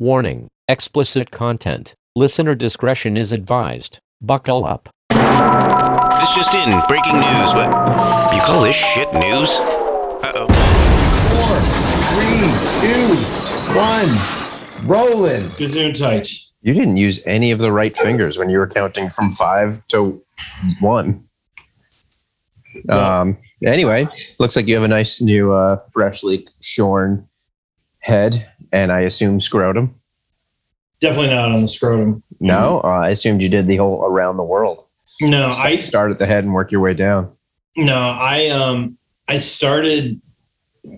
Warning, explicit content. Listener discretion is advised. Buckle up. This just in, breaking news. What? You call this shit news? Uh-oh. Three, two, one, rolling. Gesundheit. You didn't use any of the right fingers when you were counting from five to one. Um. Anyway, looks like you have a nice new, uh, freshly shorn head, and I assume scrotum. Definitely not on the scrotum. No, uh, I assumed you did the whole around the world. No, Start- I start at the head and work your way down. no, I um I started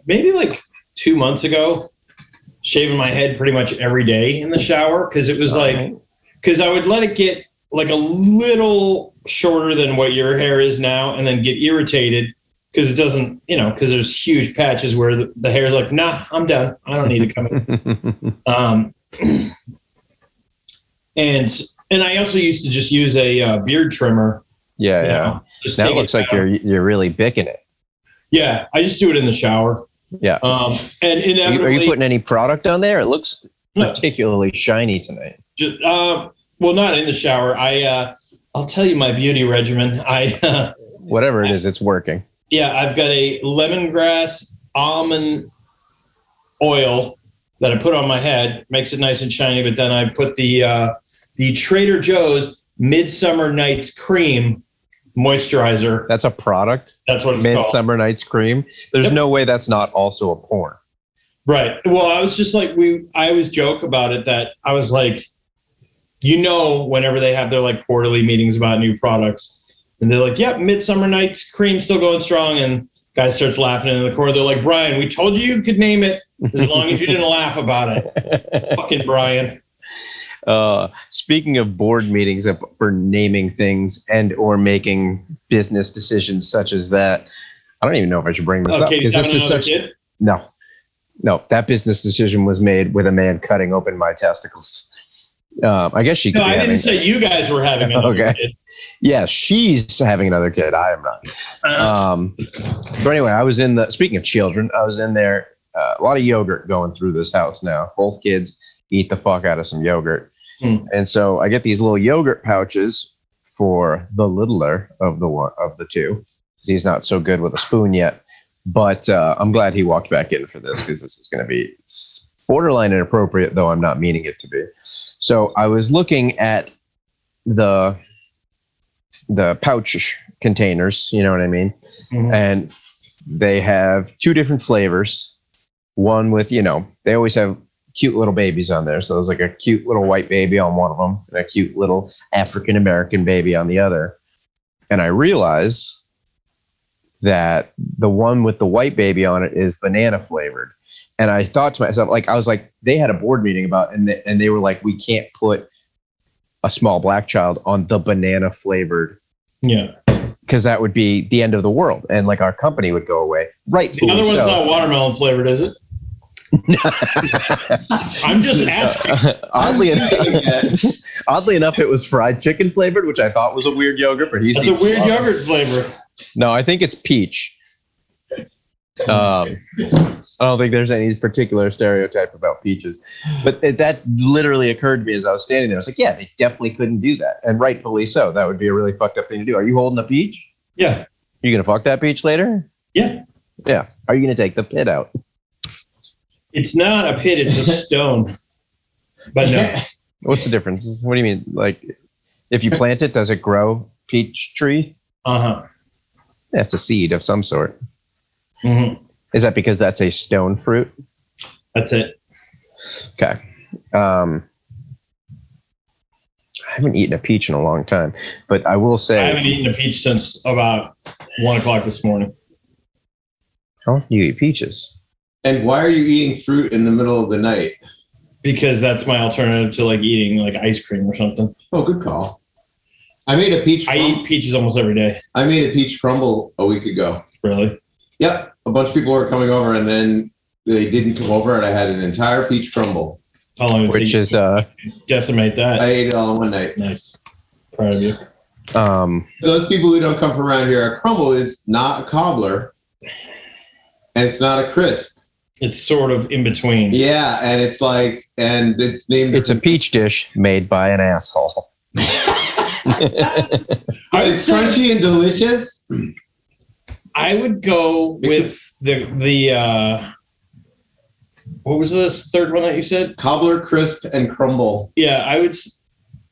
maybe like two months ago shaving my head pretty much every day in the shower because it was like because I would let it get like a little shorter than what your hair is now and then get irritated because it doesn't you know because there's huge patches where the, the hair is like nah I'm done I don't need to come in um and and I also used to just use a uh, beard trimmer yeah, yeah. know, just it looks like you're you're really bicking it. Yeah, I just do it in the shower. Yeah. Um, and Are you, are you putting any product on there? It looks No. particularly shiny tonight. ju- uh, well, not in the shower. I, uh, I'll tell you my beauty regimen. I, uh, Whatever it is, it's working. Yeah, I've got a lemongrass almond oil that I put on my head, makes it nice and shiny. But then I put the uh, the Trader Joe's Midsummer Nights Cream moisturizer. That's a product. That's what it's called. Midsummer Night's Cream. There's Yep. no way that's not also a porn. Right. Well, I was just like we. I always joke about it that I was like, you know, whenever they have their like quarterly meetings about new products, and they're like, "Yep, Midsummer Night's Cream still going strong," and guy starts laughing in the corner. They're like, "Brian, we told you you could name it as long as you didn't laugh about it." Fucking Brian. Uh, speaking of board meetings of- for naming things and or making business decisions such as that, I don't even know if I should bring this up Okay, because having this is another such kid. no, no. That business decision was made with a man cutting open my testicles. Um, I guess she. No, I didn't say you guys were having another Okay. kid. Yeah, she's having another kid. I am not. Uh, Um, but anyway, I was in the. Speaking of children, I was in there. Uh, a lot of yogurt going through this house now. Both kids eat the fuck out of some yogurt, Hmm. and so I get these little yogurt pouches for the littler of the one of the two. He's not so good with a spoon yet, but uh, I'm glad he walked back in for this because this is going to be borderline inappropriate, though I'm not meaning it to be. So I was looking at the the pouch containers, you know what I mean? mhm. And they have two different flavors. One with, you know, they always have cute little babies on there. So there's like a cute little white baby on one of them and a cute little African American baby on the other. And I realize that the one with the white baby on it is banana flavored. And I thought to myself, like, I was like, they had a board meeting about, and they, and they were like, we can't put a small black child on the banana flavored yeah. because that would be the end of the world and like our company would go away. Right. The other one's not watermelon flavored, is it? I'm just asking. oddly enough, oddly enough, it was fried chicken flavored, which I thought was a weird yogurt, but he's a weird yogurt flavor. No, I think it's peach. Um, I don't think there's any particular stereotype about peaches, but it, that literally occurred to me as I was standing there. I was like, yeah, they definitely couldn't do that, and rightfully so. That would be a really fucked up thing to do. Are you holding a peach? Yeah. you gonna fuck that peach later? Yeah. Yeah. Are you gonna take the pit out? It's not a pit, it's a stone. But no. What's the difference? What do you mean? Like, if you plant it, does it grow peach tree? Uh-huh. That's a seed of some sort. hmm Is that because that's a stone fruit? That's it. Okay. Um, I haven't eaten a peach in a long time, but I will say I haven't eaten a peach since about one o'clock this morning. how often do you eat peaches? And why are you eating fruit in the middle of the night? Because that's my alternative to like eating like ice cream or something. Oh, good call. I made a peach. I Crum- eat peaches almost every day. I made a peach crumble a week ago. Really? Yep, a bunch of people were coming over, and then they didn't come over, and I had an entire peach crumble. How long would Which take is, uh, decimate that? I ate it all in one night. nice. Proud of you. um, Those people who don't come from around here, a crumble is not a cobbler, and it's not a crisp. It's sort of in between. Yeah, and it's like, and it's named. It's a peach dish made by an asshole. It's crunchy and delicious. I would go with the the uh what was the third one that you said? Cobbler crisp and crumble. Yeah, I would s-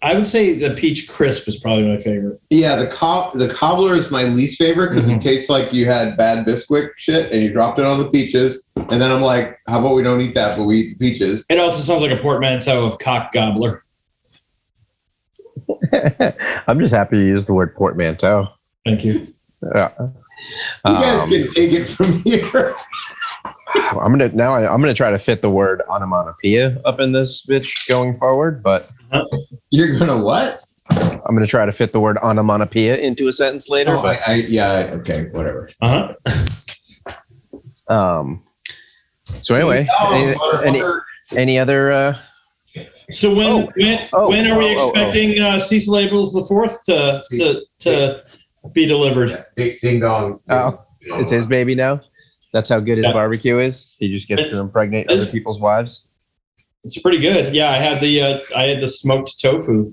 I would say the peach crisp is probably my favorite. Yeah, the cob the cobbler is my least favorite because Mhm. it tastes like you had bad Bisquick shit and you dropped it on the peaches. And then I'm like, how about we don't eat that, but we eat the peaches? It also sounds like a portmanteau of cock gobbler. I'm just happy you used the word portmanteau. Thank you. Yeah. You guys Um, can take it from here. I'm gonna now. I, I'm gonna try to fit the word onomatopoeia up in this bitch going forward, but You're gonna what? I'm gonna try to fit the word onomatopoeia into a sentence later. Oh, I, I, yeah, okay, whatever. Uh-huh. um, so anyway, Oh, any, any, motherfucker. any other? Uh, So when Oh. when, Oh, when are we oh, oh, oh. expecting uh, Cecil Abels the fourth to to to be delivered? Yeah, ding, ding dong. Oh, it's his baby now. That's how good his Yeah. barbecue is. He just gets It's- to impregnate other people's wives. It's pretty good. Yeah, I had the uh, I had the smoked tofu.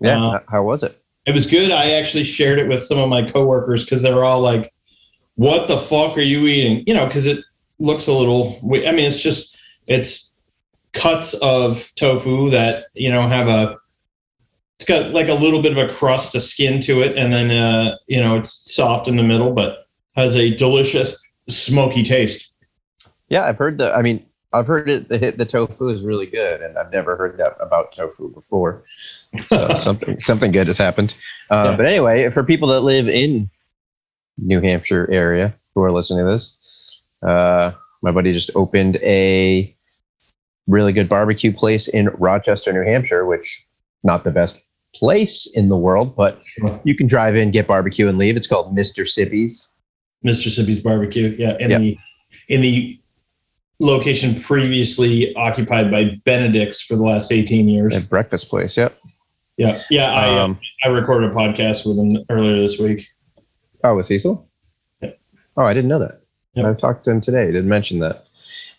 Yeah. Uh, how was it? It was good. I actually shared it with some of my coworkers because they were all like, "What the fuck are you eating?" You know, because it looks a little. I mean, it's just it's cuts of tofu that you know have a. It's got like a little bit of a crust, a skin to it, and then uh, you know it's soft in the middle, but has a delicious smoky taste. Yeah, I've heard the. I mean, I've heard it. The the tofu is really good, and I've never heard that about tofu before. So something something good has happened. Uh, Yeah. But anyway, for people that live in New Hampshire area who are listening to this, uh, my buddy just opened a really good barbecue place in Rochester, New Hampshire, which not the best place in the world, but you can drive in, get barbecue, and leave. It's called Mister Sippy's. Mr. Sippy's barbecue. Yeah, in Yeah. the in the location previously occupied by Benedict's for the last 18 years. At breakfast place, yep. Yeah, yeah. I Um, I recorded a podcast with him earlier this week. Oh, with Cecil? Yeah. Oh, I didn't know that. Yeah. I talked to him today. He didn't mention that.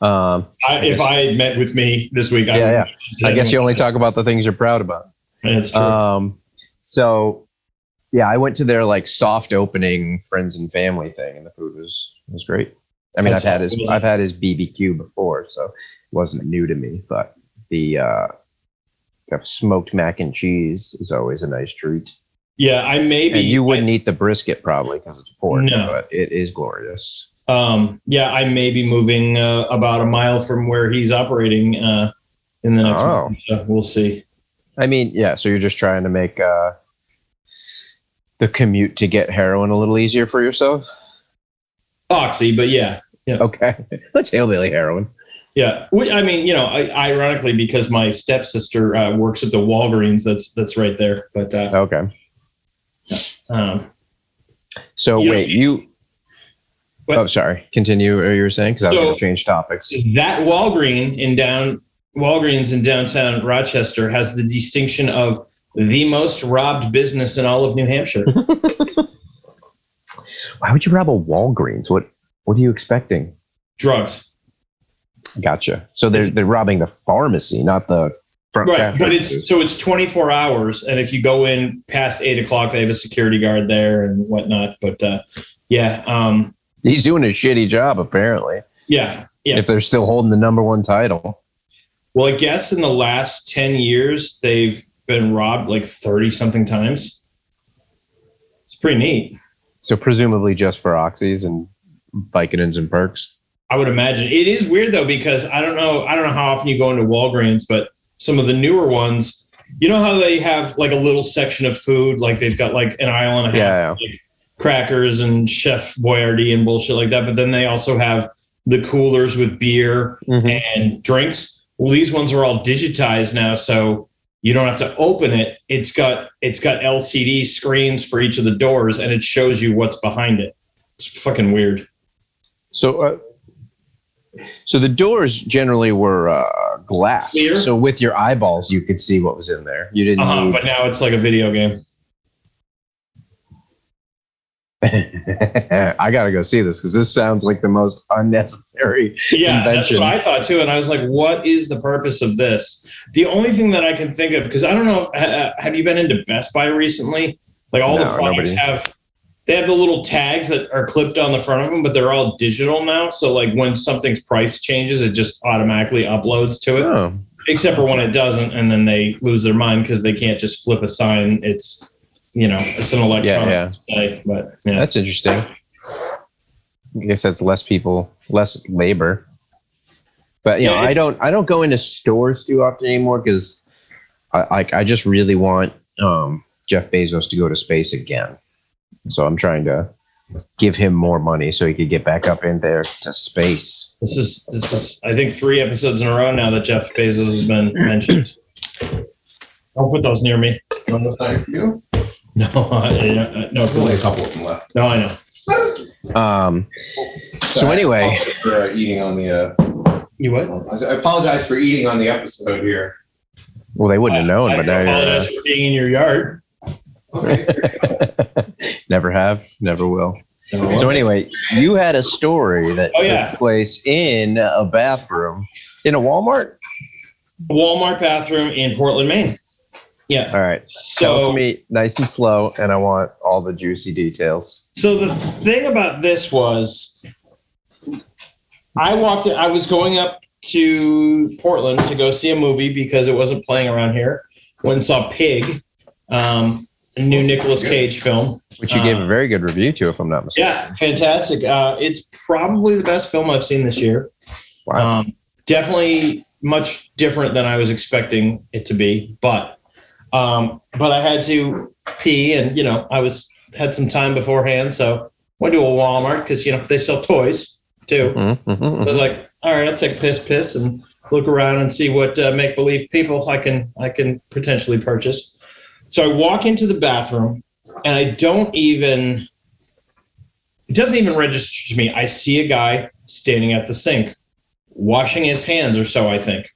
Um, I, if guess- I had met with me this week, I Yeah, yeah. I guess you only talk about the things you're proud about. That's true. Um, so, yeah, I went to their like soft opening friends and family thing, and the food was was great. I mean, I've had his? I've had his BBQ before, so it wasn't new to me. But the uh, smoked mac and cheese is always a nice treat. yeah, I maybe And you wouldn't eat the brisket probably because it's pork, No. but it is glorious. Um, yeah, I may be moving uh, about a mile from where he's operating uh, in the next Oh. month. So we'll see. I mean, yeah. So you're just trying to make uh, the commute to get heroin a little easier for yourself. Oxy, but yeah, yeah. Okay, let's hillbilly heroin. yeah. I mean, you know, ironically, because my stepsister uh, works at the Walgreens, that's that's right there. But uh, Okay. um, So You- wait, you. What? Oh, sorry. Continue. Or you were saying because I was So- going to change topics. that Walgreen in down Walgreens in downtown Rochester has the distinction of the most robbed business in all of New Hampshire. Why would you rob a Walgreens? What What are you expecting? Drugs, Gotcha. So they're they're robbing the pharmacy, not the front. right? cash But registers. it's so it's 24 hours, and if you go in past eight o'clock, they have a security guard there and whatnot. But uh, yeah, um, he's doing a shitty job apparently. yeah, yeah. If they're still holding the number one title. Well, I guess in the last 10 years, they've been robbed like 30 something times. It's pretty neat. So presumably just for oxys and Vicodins and perks. I would imagine it is weird though because I don't know I don't know how often you go into Walgreens, but some of the newer ones, you know how they have like a little section of food, like they've got like an aisle and a half, Yeah. like crackers and Chef Boyardee and bullshit like that. But then they also have the coolers with beer Mhm. and drinks. Well, these ones are all digitized now, so you don't have to open it. It's got it's got LCD screens for each of the doors, and it shows you what's behind it. It's fucking weird. So, uh, so the doors generally were uh, glass. Clear? So with your eyeballs, you could see what was in there. You didn't Uh-huh, need. but now it's like a video game. I gotta go see this because this sounds like the most unnecessary. Yeah, that's what I thought too. And I was like, what is the purpose of this? The only thing that I can think of, because I don't know, if, ha- have you been into Best Buy recently? Like all the products nobody. have, they have the little tags that are clipped on the front of them, but they're all digital now. So like when something's price changes, it just automatically uploads to it, Oh, except for when it doesn't, and then they lose their mind because they can't just flip a sign. It's, you know, it's an yeah, electronic yeah. display, but yeah. That's interesting. I guess that's less people, less labor. But you know, Yeah, I don't, I don't go into stores too often anymore because, I like, I just really want um, Jeff Bezos to go to space again. So I'm trying to give him more money so he could get back up in there to space. This is this is I think three episodes in a row now that Jeff Bezos has been mentioned. Don't put those near me. You want those for you? No, I, I- no, There's only a couple of them left. no, I know. Um, so I anyway, apologize for uh, eating on the. Uh, You what? I apologize for eating on the episode here. well, they wouldn't have known, I but now you're, uh, apologize for being in your yard. Okay. never have, never will. So anyway, you had a story that Oh, took yeah. place in a bathroom in a Walmart. Walmart bathroom in Portland, Maine. Yeah. All right, tell it to So me nice and slow, and I want all the juicy details. so the thing about this was, I walked. I was going up to Portland to go see a movie because it wasn't playing around here. Went and saw Pig, um, a new Nicolas Cage film. Which you gave Uh, a very good review to, if I'm not mistaken. Yeah, fantastic. Uh, it's probably the best film I've seen this year. Wow. Um, definitely much different than I was expecting it to be, but um, but I had to pee, and you know I was had some time beforehand, so went to a Walmart because you know they sell toys too. Mhm, mhm, I mhm. was like, all right, I'll take a piss, piss, and look around and see what uh, make believe people I can I can potentially purchase. So I walk into the bathroom, and I don't even. It doesn't even register to me. I see a guy standing at the sink, washing his hands, or so I think.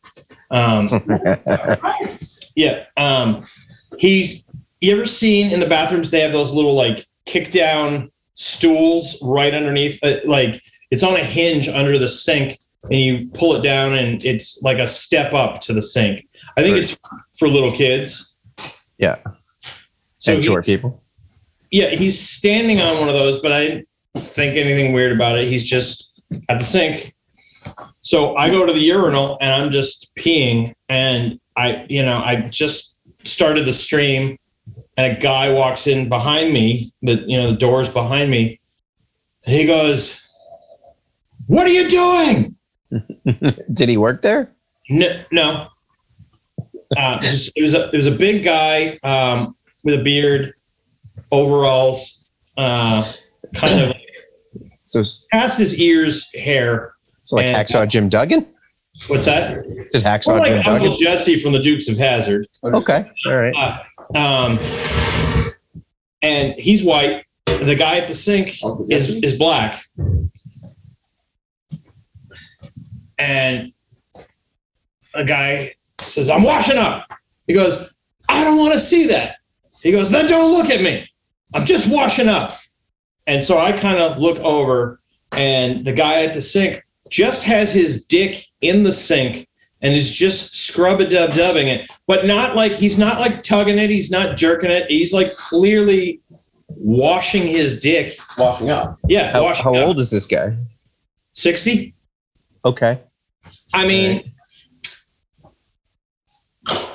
Um, yeah. Um, he's. You ever seen in the bathrooms they have those little like kick down stools right underneath, uh, like it's on a hinge under the sink, and you pull it down, and it's like a step up to the sink. I think it's for little kids. Yeah. So and short people. yeah, he's standing on one of those, but I didn't think anything weird about it. He's just at the sink. So I go to the urinal and I'm just peeing, and I, you know, I just started the stream, and a guy walks in behind me. The you know the doors behind me, and he goes, "What are you doing?" Did he work there? No, no. Uh, it, was, it was a it was a big guy um, with a beard, overalls, uh, kind of So, past his ears hair. so like And- Hacksaw Jim Duggan? What's that? Did Hacksaw More like Jim Uncle Duggan? Jesse from the Dukes of Hazzard. Okay. All right. Uh, um, and he's white. And the guy at the sink Uncle is Jesse? is black. And a guy says, "I'm washing up." He goes, "I don't want to see that." He goes, "Then don't look at me. I'm just washing up." And so I kind of look over, and the guy at the sink just has his dick in the sink and is just scrub a dub dubbing it, but not like he's not like tugging it, he's not jerking it. He's like clearly washing his dick. Washing up. Yeah, How, washing how up. old is this guy? 60? Okay. I mean,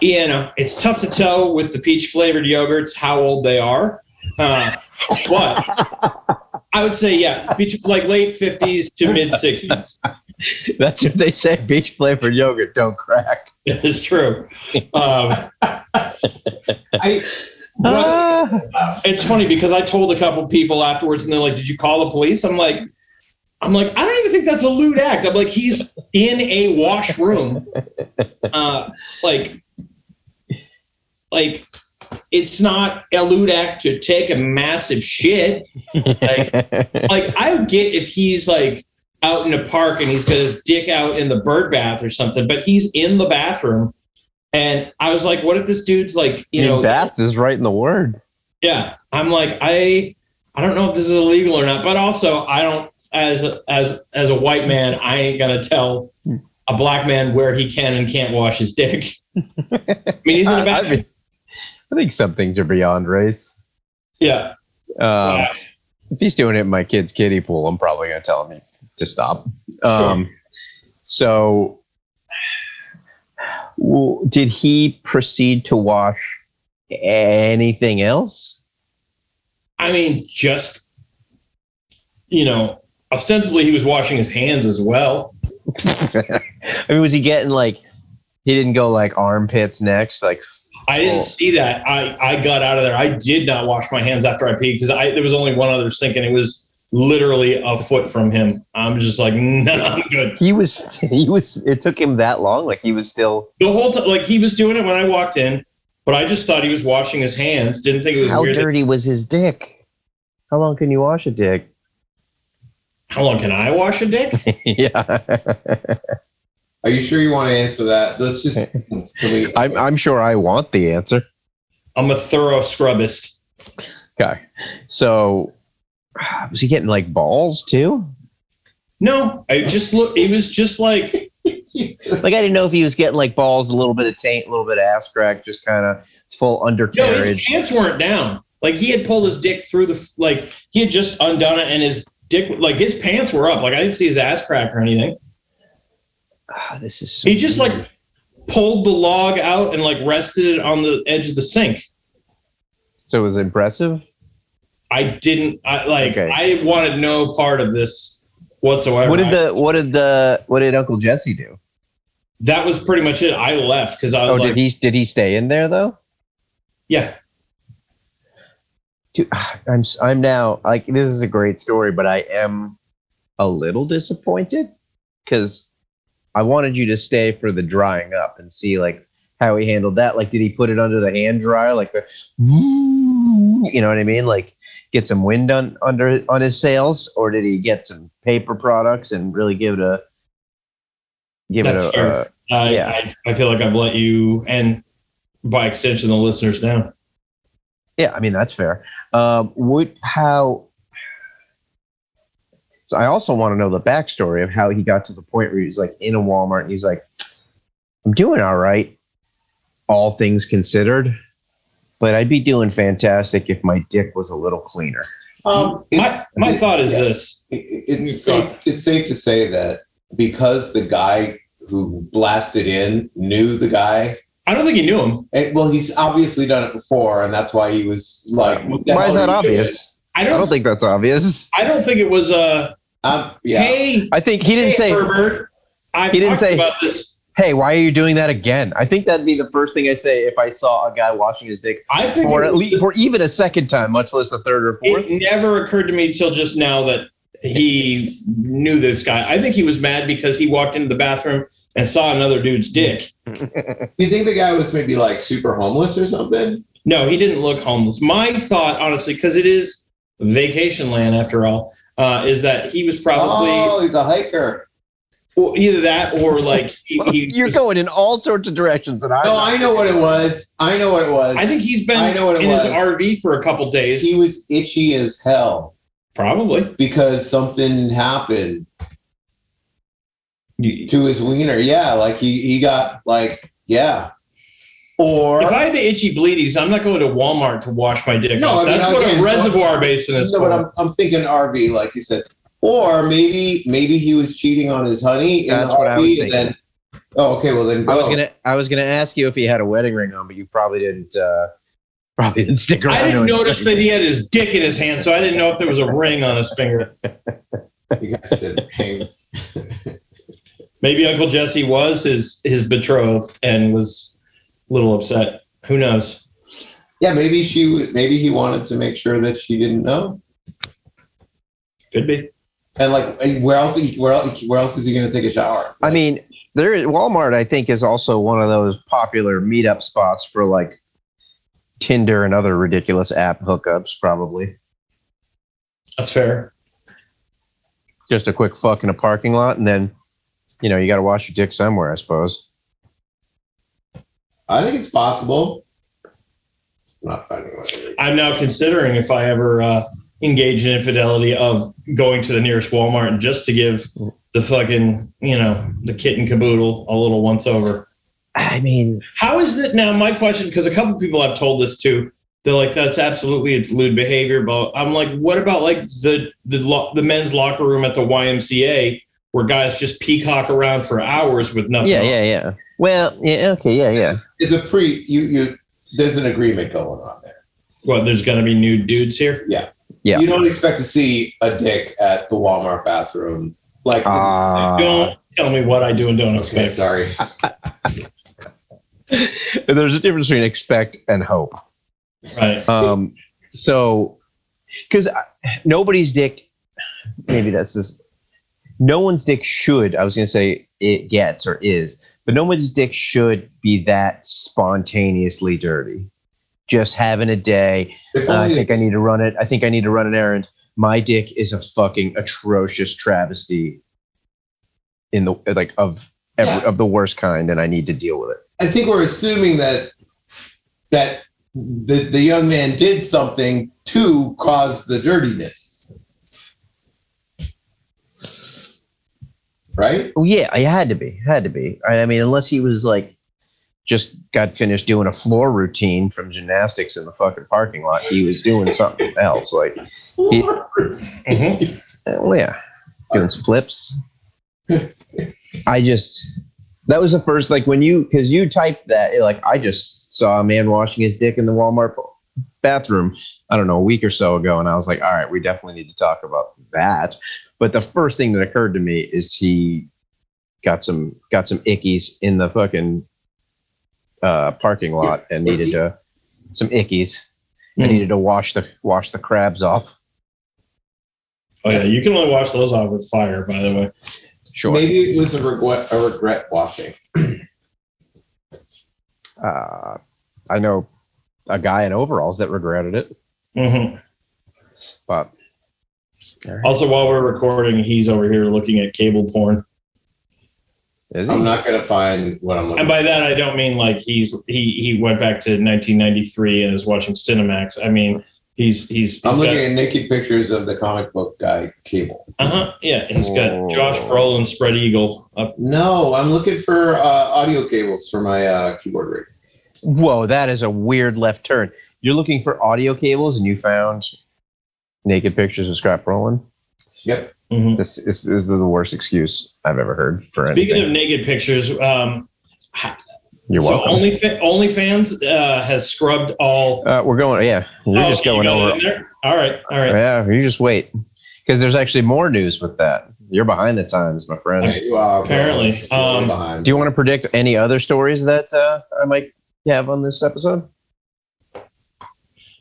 you know, it's tough to tell with the peach flavored yogurts how old they are. Uh, but I would say, yeah, between like late 50s to mid 60s. That's what they say. Beach flavored yogurt don't crack. It's true. Um, I what- Ah. it's funny because I told a couple people afterwards, and they're like, "Did you call the police?" I'm like, "I'm like, I don't even think that's a lewd act." I'm like, he's in a washroom, uh, like, like it's not a lewd act to take a massive shit. Like, like I would get if he's like out in a park and he's got his dick out in the bird bath or something, but he's in the bathroom. And I was like, what if this dude's like, you I mean, know, bath is right in the word. yeah, I'm like I I don't know if this is illegal or not, but also I don't as a, as as a white man, I ain't gonna tell a black man where he can and can't wash his dick. I mean, he's in I, bad. I think some things are beyond race. yeah. Um, Yeah. if he's doing it in my kid's kiddie pool, I'm probably going to tell him to stop. Um, so, w- did he proceed to wash anything else? I mean, just you know, ostensibly he was washing his hands as well. I mean, was he getting like? He didn't go like armpits next, like I didn't Oh. see that. I I got out of there. I did not wash my hands after I peed because I there was only one other sink and it was literally a foot from him. I'm just like, no, I'm good. he was. He was. It took him that long. Like he was still. The whole time, like he was doing it when I walked in, but I just thought he was washing his hands. Didn't think it was How weird. that- dirty was his dick? How long can you wash a dick? How long can I wash a dick? yeah. Are you sure you want to answer that? Let's just. I'm, I'm sure I want the answer. I'm a thorough scrubbist. Okay. So, was he getting like balls too? No, I just look. It was just like Like, I didn't know if he was getting like balls, a little bit of taint, a little bit of ass crack, just kind of full undercarriage. no, his pants weren't down. Like he had pulled his dick through the like he had just undone it and his dick like his pants were up. Like I didn't see his ass crack or anything. Ah, this is so He just weird. like pulled the log out and like rested it on the edge of the sink. so it was impressive. I didn't I like Okay. I wanted no part of this whatsoever. What did the what did the what did Uncle Jesse do? that was pretty much it. I left because I was Oh, like, did he did he stay in there though? yeah, Dude, I'm I'm now like this is a great story, but I am a little disappointed because I wanted you to stay for the drying up and see like how he handled that. Like, did he put it under the hand dryer, like the, you know what I mean? Like, get some wind on under on his sails, or did he get some paper products and really give it a give That's it a, fair. a I, Yeah. I I feel like I've let you and by extension the listeners down. Yeah, I mean that's fair. Um, would how? So I also want to know the backstory of how he got to the point where he's like in a Walmart and he's like, "I'm doing all right, all things considered, but I'd be doing fantastic if my dick was a little cleaner." Um, my It's- my thought is yeah. this: It- it's safe, it's safe to say that because the guy who blasted in knew the guy I don't think he knew him. and well he's obviously done it before and that's why he was like Why is that are you doing? obvious? I I don't. don't think that's obvious. I don't think it was a. um, yeah Hey, I think he didn't hey, say, Herbert. I've He didn't say- about this. "Hey, why are you doing that again?" I think that'd be the first thing I say if I saw a guy washing his dick I think for at was- least for even a second time, much less a third or fourth. It never occurred to me till just now that he knew this guy. I think he was mad because he walked into the bathroom and saw another dude's dick. you think the guy was maybe like super homeless or something No, he didn't look homeless. My thought, honestly, because it is vacation land after all, uh, is that he was probably oh he's a hiker or either that or like he, he You're was- going in all sorts of directions that I. no I know what it was I know what it was I think he's been I know what it in his was. RV for a couple days. he was itchy as hell probably. because something happened to his wiener. Yeah, like he he got like yeah. Or if I had the itchy bleedies, I'm not going to Walmart to wash my dick. No, off. I mean, That's what again, a reservoir basin is no, for. but I'm I'm thinking RV, like you said. Or maybe maybe he was cheating on his honey That's the what I was RV, and then oh okay, well then I was gonna I was gonna ask you if he had a wedding ring on, but you probably didn't. Uh, probably didn't stick around. I didn't to notice that he had his dick in his hand, so I didn't know if there was a ring on his finger. You guys said pain. Maybe Uncle Jesse was his his betrothed and was a little upset. Who knows? Yeah, maybe she maybe he wanted to make sure that she didn't know. Could be. And like where else where else where else is he gonna take a shower? I mean, there Walmart I think is also one of those popular meetup spots for like Tinder and other ridiculous app hookups. Probably That's fair. just a quick fuck in a parking lot, and then you know you got to wash your dick somewhere. I suppose. I think it's possible. I'm not finding what. I'm now considering if I ever uh, engage in infidelity of going to the nearest Walmart just to give the fucking you know the kit and caboodle a little once over. I mean, How is it now? My question, because a couple people I've told this to, they're like, "That's absolutely it's lewd behavior." But I'm like, what about like the the lo- the men's locker room at the YMCA where guys just peacock around for hours with nothing? yeah, on? yeah, yeah. Well, yeah, okay, yeah, yeah. It's a pre. You you. There's an agreement going on there. Well, There's gonna be new dudes here. Yeah. You don't expect to see a dick at the Walmart bathroom. Like, Uh, Don't tell me what I do and don't okay, expect. sorry. there's a difference between expect and hope. Right. Um, so, because nobody's dick, maybe that's just no one's dick should. I was gonna say it gets or is, but no one's dick should be that spontaneously dirty. Just having a day. Uh, I think I need to run it. I think I need to run an errand. My dick is a fucking atrocious travesty in the like of every, Yeah. of the worst kind, and I need to deal with it. I think we're assuming that that the the young man did something to cause the dirtiness. Right? Oh yeah, it had to be. Had to be. I mean, unless he was like just got finished doing a floor routine from gymnastics in the fucking parking lot, he was doing something else. Like, he, Mhm. oh yeah, doing some flips. I just that was the first like when you because you typed that like I just saw a man washing his dick in the Walmart bathroom. I don't know a week or so ago, and I was like, all right, we definitely need to talk about that. But the first thing that occurred to me is he got some got some ickies in the fucking uh, parking lot and needed to some ickies. I Mm. needed to wash the wash the crabs off. Oh yeah, you can only wash those off with fire. By the way. Sure. Maybe it was a regret a regret washing. Uh, I know a guy in overalls that regretted it, hmm but Also, while we're recording, he's over here looking at cable porn, is he? I'm not gonna find what I'm looking and by that I don't mean like he's he he went back to 1993 and is watching Cinemax. I mean he's he's, I'm he's looking got, at naked pictures of the comic book guy Cable. uh huh yeah he's got Oh. Josh Brolin spread eagle up. No, I'm looking for uh, audio cables for my uh, keyboard rig. Whoa, that is a weird left turn. You're looking for audio cables and you found naked pictures of Scott Brolin. Yep. Mhm. This, this is the worst excuse I've ever heard for anything. Speaking of naked pictures, um, You're so welcome. only OnlyFans uh, has scrubbed all. uh, we're going. Yeah, we're Oh, just you going over. there? All right, all right. Yeah, you just wait because there's actually more news with that. You're behind the times, my friend. Okay, you are Apparently, um, behind. Do you want to predict any other stories that uh, I might have on this episode?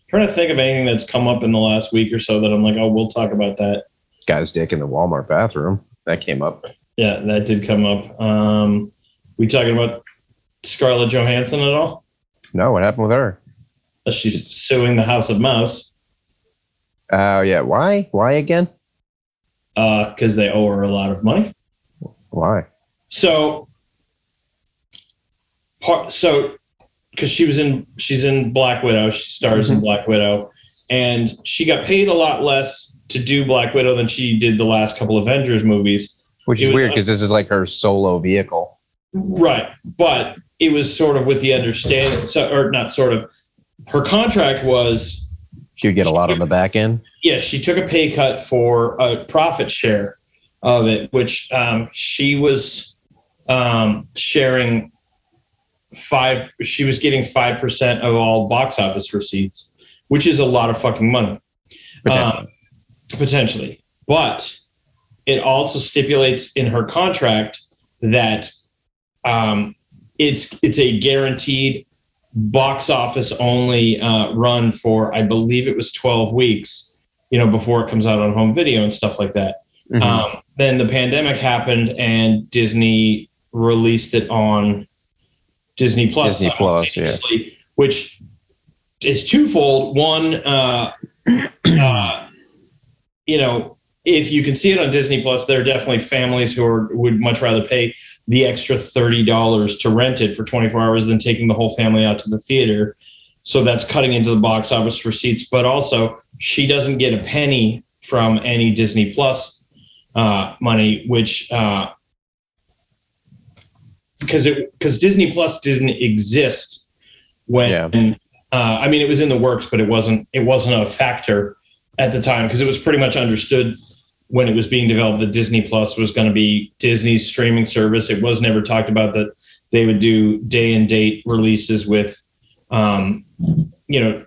Trying to think of anything that's come up in the last week or so that I'm like, oh, we'll talk about that. Guy's dick in the Walmart bathroom. That came up. Yeah, that did come up. Um, we talking about Scarlett Johansson at all? No, what happened with her? Uh, She's suing the House of Mouse Oh yeah, why? Why again? because they owe her a lot of money. Why? So, part so because she was in she's in Black Widow, she stars in Black Widow, and she got paid a lot less to do Black Widow than she did the last couple Avengers movies. Which It is was- weird because this is like her solo vehicle. Right. But it was sort of with the understanding, so, or not sort of, her contract was, She would get a lot on the back end. yeah, she took a pay cut for a profit share of it, which um, she was um, sharing five, she was getting 5% of all box office receipts, which is a lot of fucking money. Potentially. Um, potentially. But it also stipulates in her contract that um, it's it's a guaranteed box office only uh, run for I believe it was 12 weeks, you know, before it comes out on home video and stuff like that. Mhm. Um, then the pandemic happened and Disney released it on Disney Plus. Disney Plus, yeah. Which is twofold. One, uh, uh, you know, if you can see it on Disney Plus, there are definitely families who are, would much rather pay the extra thirty dollars to rent it for twenty four hours than taking the whole family out to the theater. So that's cutting into the box office receipts, but also she doesn't get a penny from any Disney Plus uh, money, which uh, because it because Disney Plus didn't exist when Yeah. uh, I mean it was in the works, but it wasn't it wasn't a factor at the time because it was pretty much understood when it was being developed that Disney Plus was going to be Disney's streaming service. It was never talked about that they would do day and date releases with, um, you know,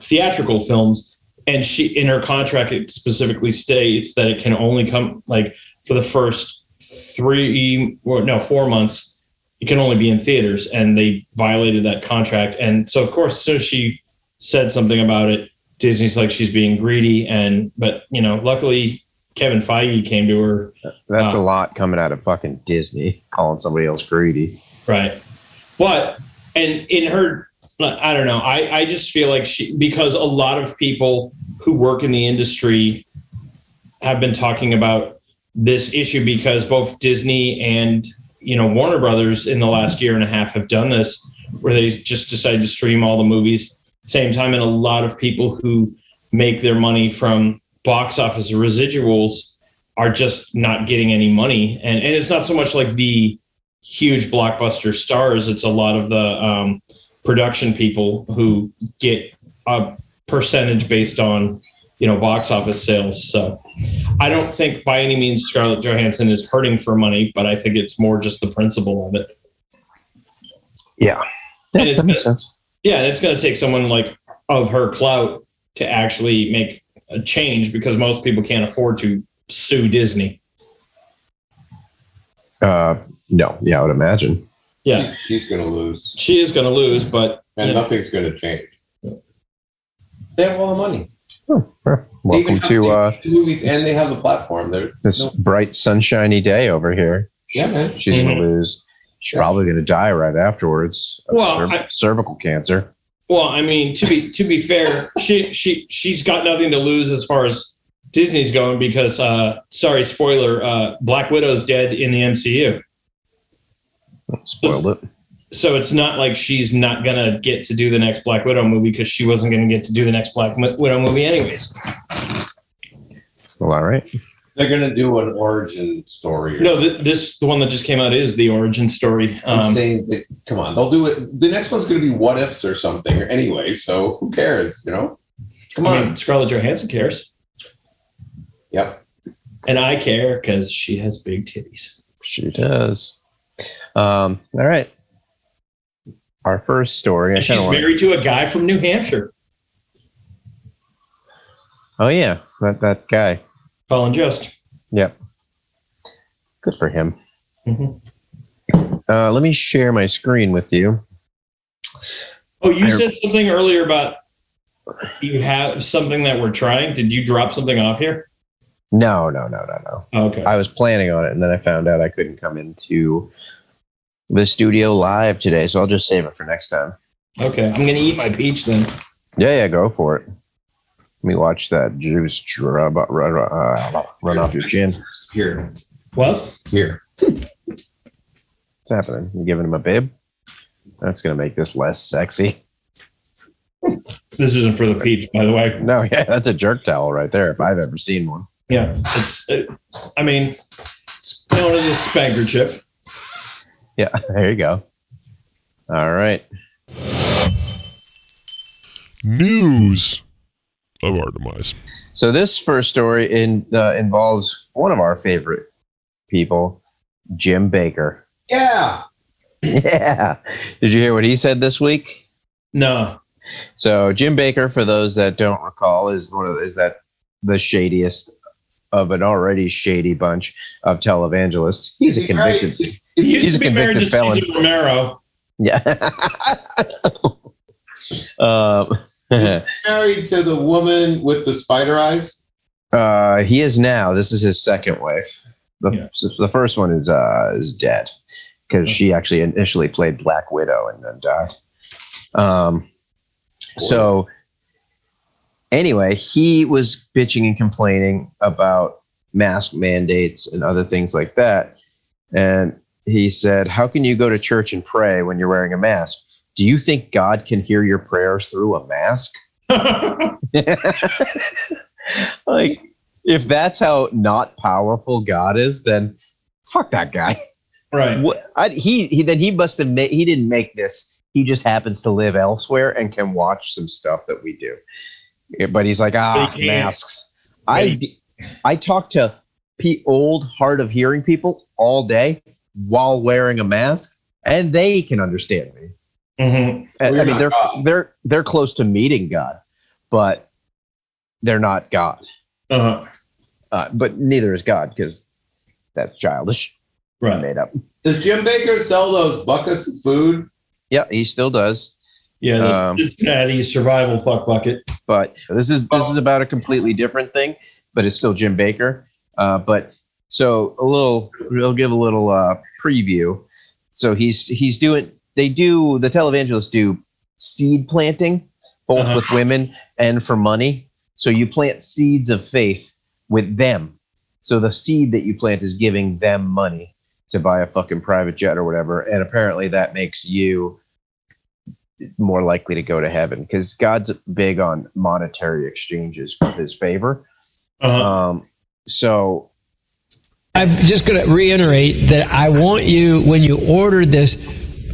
theatrical films. And she, in her contract, it specifically states that it can only come like for the first three or no four months. It can only be in theaters, and they violated that contract. And so, of course, as soon as she said something about it, Disney's like she's being greedy. And but you know, luckily Kevin Feige came to her That's a uh, lot coming out of fucking Disney, calling somebody else greedy. Right. But and in her I don't know. I, I just feel like she because a lot of people who work in the industry have been talking about this issue because both Disney and you know Warner Brothers in the last year and a half have done this where they just decided to stream all the movies same time and a lot of people who make their money from box office residuals are just not getting any money and, and it's not so much like the huge blockbuster stars. It's a lot of the um, production people who get a percentage based on you know box office sales. So I don't think by any means Scarlett Johansson is hurting for money, but I think it's more just the principle of it. Yeah. And Yeah, it's that makes sense. Yeah, it's going to take someone like of her clout to actually make a change because most people can't afford to sue Disney. Uh, no, yeah, I would imagine. Yeah, She- she's going to lose, she is going to lose, but and you know, nothing's going to change. They have all the money. Huh. Welcome have to uh, movies, and they have the platform. They're this no- bright, sunshiny day over here. yeah, man. She's gonna lose. She's Yeah. probably gonna die right afterwards. of Well, cerv- I- cervical cancer. Well, I mean, to be to be fair, she she she's got nothing to lose as far as Disney's going because uh sorry, spoiler, uh Black Widow's dead in the MCU. Spoiled it. So it's not like she's not gonna get to do the next Black Widow movie because she wasn't gonna get to do the next Black Widow movie anyways. Well, all right. They're going to do an origin story. No, th- this the one that just came out is the origin story. I'm Um, saying that, come on, they'll do it. The next one's going to be what ifs or something anyway. So who cares? You know? Come I on. mean, Scarlett Johansson cares, Yep. and I care because she has big titties. She does. Um, all right. Our first story. I she's married to a guy from New Hampshire, oh yeah, that that guy. Colin Jost. Yep. Good for him. Mhm. Uh, let me share my screen with you. Oh, you I- said something earlier about you have something that we're trying. Did you drop something off here? No, no, no, no, no. Oh, okay. I was planning on it, and then I found out I couldn't come into the studio live today, so I'll just save it for next time. Okay. I'm gonna eat my peach then. Yeah, yeah, go for it. Let me watch that juice drub, run, uh, run off your chin. Here. What? Here. What's happening? You giving him a bib? That's gonna make this less sexy. This isn't for the peach, by the way. No, yeah, that's a jerk towel right there, if I've ever seen one. Yeah. It's. It, I mean, it's known as a spanker chip. Yeah, there you go. All right. News of our demise. So this first story in uh, involves one of our favorite people, Jim Bakker. Yeah. Yeah. Did you hear what he said this week? No. So Jim Bakker, for those that don't recall, is one of is that the shadiest of an already shady bunch of televangelists. He's a Is right? convicted. He used He's to a be married to convicted felon. Cesar Romero. Yeah. um, married to the woman with the spider eyes? uh, he is now. This is his second wife. The, Yeah. the first one is uh, is dead because she actually initially played Black Widow and then died. Um, so anyway, he was bitching and complaining about mask mandates and other things like that. And he said, How can you go to church and pray when you're wearing a mask? Do you think God can hear your prayers through a mask? like, if that's how not powerful God is, then fuck that guy. right. What I, he, he then he must have made. He didn't make this. He just happens to live elsewhere and can watch some stuff that we do. But he's like, ah, But he can't. masks. I I talk to pe- old hard of hearing people all day while wearing a mask, and they can understand me. hmm I, I mean, they're God. they're they're close to meeting God, but they're not God. Uh-huh. Uh, but neither is God because that's childish, Right. made up. Does Jim Bakker sell those buckets of food? Yeah, he still does. Yeah. The Um, Cincinnati survival fuck bucket. But this is this is about a completely different thing, but it's still Jim Bakker. Uh, but so a little, we'll give a little uh, preview. So he's he's doing. They do the televangelists do seed planting, both Uh-huh. with women and for money. So you plant seeds of faith with them. So the seed that you plant is giving them money to buy a fucking private jet or whatever, and apparently that makes you more likely to go to heaven because God's big on monetary exchanges for His favor. Uh-huh. Um, so I'm just going to reiterate that I want you, when you order this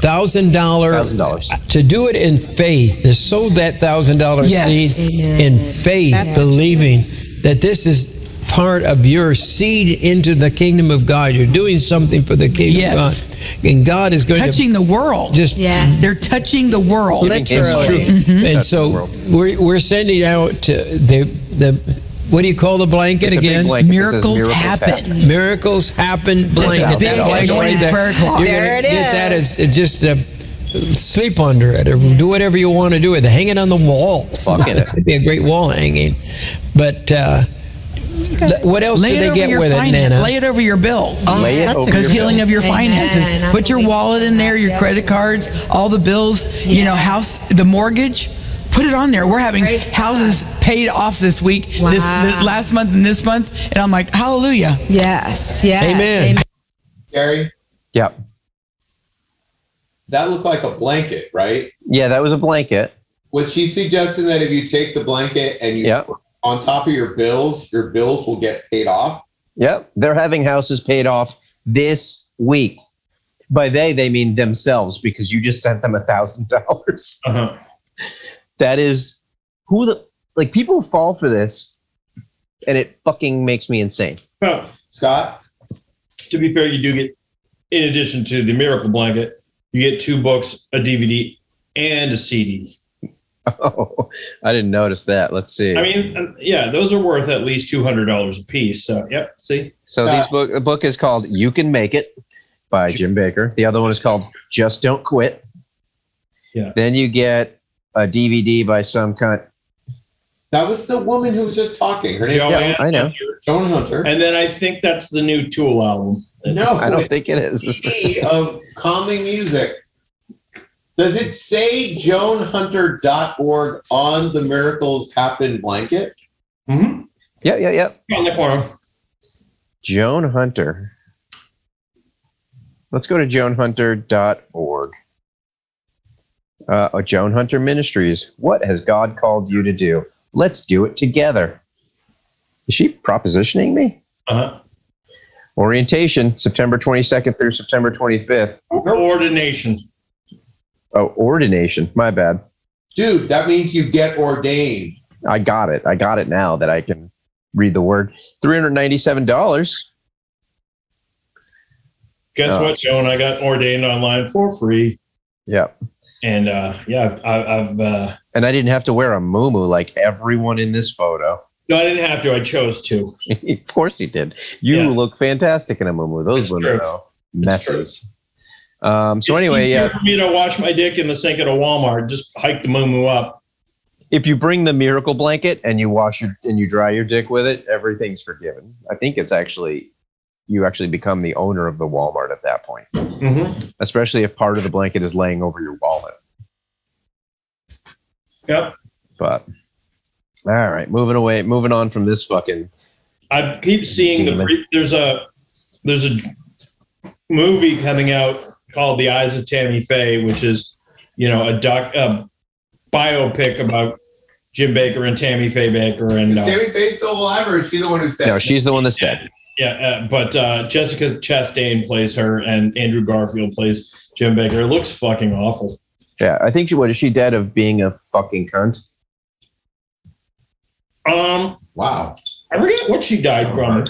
thousand dollar, thousand to do it in faith, to sow that thousand dollar Yes. seed Amen. in faith, believing that this is part of your seed into the kingdom of God. You're doing something for the kingdom Yes. of God, and God is going touching the world. just Yes. They're touching the world. Giving Him Literally. money. Mm-hmm. and so we're we're sending out to the the what do you call the blanket It's again? blanket that says Miracles happen. Miracles happen blanket. big blanket anointed right there. prayer. You're There gonna it get that is. as just uh, sleep under it or do whatever you want to do with it. Hang it on the wall. Fucking it. It'd be a great wall hanging. But uh, th- what else Lay do they get your with it. Nana? Lay it over your bills. Lay it that's over Because your healing of your finances. I Put your wallet in there, your credit cards, all the bills, you know, house, the mortgage. Put it on there. We're having Praise houses paid off this week, this, Wow. this last month, and this month, and I'm like, hallelujah. Yes. Yes. Amen. Gary, Yep. that looked like a blanket, right? yeah, that was a blanket. Was she suggesting that if you take the blanket and you Yeah. put on top of your bills, your bills will get paid off? Yep, they're having houses paid off this week. By they, they mean themselves because you just sent them a thousand dollars. Uh-huh. That is who the like people fall for this, and it fucking makes me insane. Well, Scott? to be fair, you do get, in addition to the Miracle Blanket, you get two books, a DVD, and a CD. Oh, I didn't notice that. Let's see. I mean, uh, yeah, those are worth at least two hundred dollars a piece. So, yep. See, So Uh, these book the book is called You Can Make It by Jim Bakker. The other one is called Just Don't Quit. Yeah. Then you get a DVD by some kind. That was the woman who was just talking. Her name Joanne I know. Joan Hunter. And then I think that's the new Tool album. no, I don't think it is. key of calming music. Does it say joanhunter.org on the Miracles Happen blanket? Mm-hmm. Yeah, yeah, yeah. On the corner. Joan Hunter. Let's go to joanhunter.org. Uh, oh, Joan Hunter Ministries. What has God called you to do? Let's do it together. Is she propositioning me? Uh-huh. Orientation, September 22nd through September 25th. Ordination. Oh, ordination. My bad. Dude, that means you get ordained. I got it. I got it now that I can read the word. $397. Guess Oh, what, Joan? I got ordained online for free. Yeah. And uh, yeah, I, I've uh, And I didn't have to wear a muumuu like everyone in this photo. no, I didn't have to. I chose to. of course you did. You Yeah. look fantastic in a muumuu. Those It's women true. are messes. Um, so It's anyway, yeah, for me to wash my dick in the sink at a Walmart. Just hike the moo up. if you bring the miracle blanket and you wash your and you dry your dick with it, everything's forgiven. I think it's actually you actually become the owner of the Walmart at that point, Mm-hmm. especially if part of the blanket is laying over your wallet. Yep. But all right, moving away, moving on from this fucking I keep seeing the pre- there's a there's a movie coming out called The Eyes of Tammy Faye, which is you know, a doc, a biopic about Jim Bakker and Tammy Faye Bakker, and Is uh, Tammy Faye still alive, or is she the one who's dead? No, she's the one that's dead. yeah, uh, but uh, Jessica Chastain plays her, and Andrew Garfield plays Jim Bakker. It looks fucking awful. Yeah, I think she what is she dead of being a fucking cunt? Um, Wow. I forget what she died from.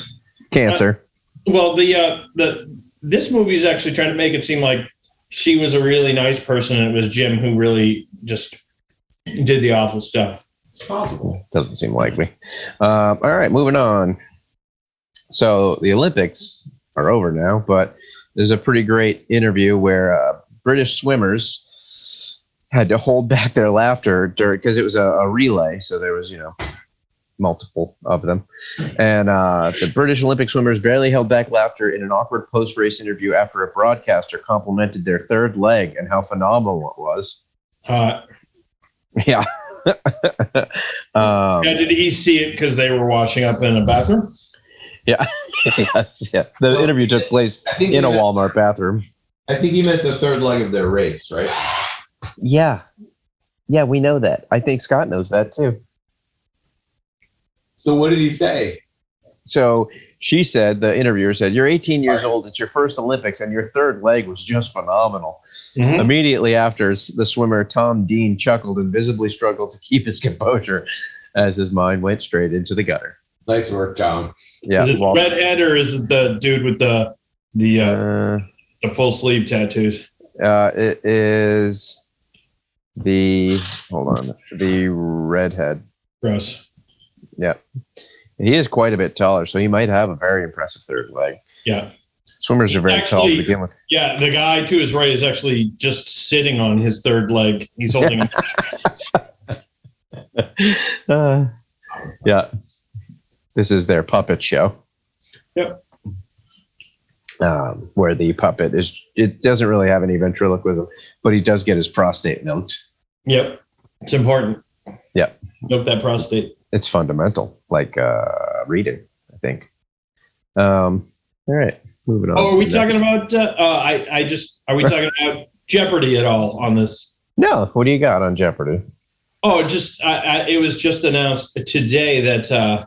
Cancer. Well, the uh, the this movie is actually trying to make it seem like she was a really nice person, and it was Jim who really just did the awful stuff. Possible. Doesn't seem likely. Um, all right, moving on. So the Olympics are over now, but there's a pretty great interview where uh, British swimmers had to hold back their laughter during because it was a, a relay, so there was you know multiple of them, and uh, the British Olympic swimmers barely held back laughter in an awkward post-race interview after a broadcaster complimented their third leg and how phenomenal it was. Uh, Yeah. um, yeah, did he see it because they were washing up in a bathroom? Yeah. yes, yeah. The interview took place in a meant- Walmart bathroom. I think he meant the third leg of their race, right? Yeah. Yeah, we know that. I think Scott knows that too. So what did he say? So she said, the interviewer said, You're 18 years old. It's your first Olympics, and your third leg was just phenomenal. Mhm. Immediately after, the swimmer Tom Dean chuckled and visibly struggled to keep his composure as his mind went straight into the gutter. Nice work, Tom. Yeah. is it well, redhead or is it the dude with the the uh, uh, the full sleeve tattoos? uh, it is the, hold on, the redhead. Gross. Yeah, he is quite a bit taller, so he might have a very impressive third leg. Yeah, Swimmers are very tall to begin with. yeah. The guy to his right is actually just sitting on his third leg. He's holding. Uh, yeah. This is their puppet show. Yep. Um, where the puppet is, it doesn't really have any ventriloquism, but he does get his prostate milked. yep, it's important. Yep. Milk that prostate. It's fundamental, like uh, reading, I think. Um, all right, moving on. Oh, to are we the talking about? Uh, uh, I I just are we talking about Jeopardy at all on this? No, what do you got on Jeopardy? Oh, just I, I, it was just announced today that. Uh,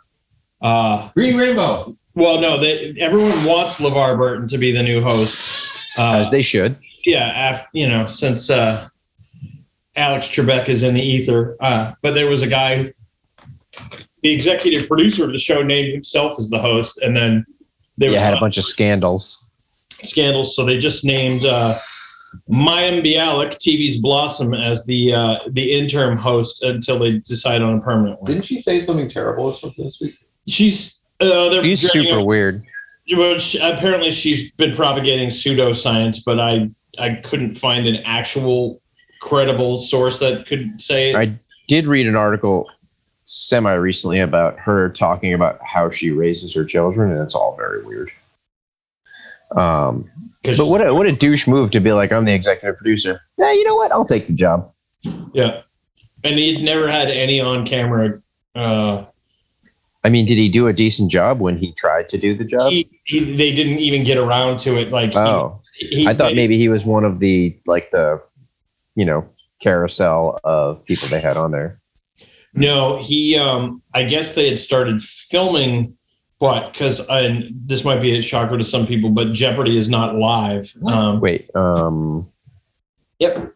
uh, Reading Rainbow. Well, no, they, everyone wants LeVar Burton to be the new host. Uh, As they should. yeah, af, you know, since uh, Alex Trebek is in the ether. Uh, but there was a guy, the executive producer of the show, named himself as the host, and then they You was had a bunch of scandals. scandals. So they just named uh, Mayim Bialik, TV's Blossom, as the uh, the interim host until they decide on a permanent one. Didn't she say something terrible or something this week? She's uh, they're He's super up- weird. she, apparently she's been propagating pseudoscience, but I I couldn't find an actual credible source that could say it. I did read an article semi recently about her talking about how she raises her children, and it's all very weird. Um, but what a what a douche move to be like, I'm the executive producer. Yeah, you know what? I'll take the job. yeah, and he'd never had any on camera. Uh, I mean, did he do a decent job when he tried to do the job? he, he, they didn't even get around to it. Like he- oh, he, I thought they- maybe he was one of the like the, you know, carousel of people they had on there. No, he. Um, I guess they had started filming, but because and this might be a shocker to some people, but Jeopardy is not live. Um, Wait, um, Yep.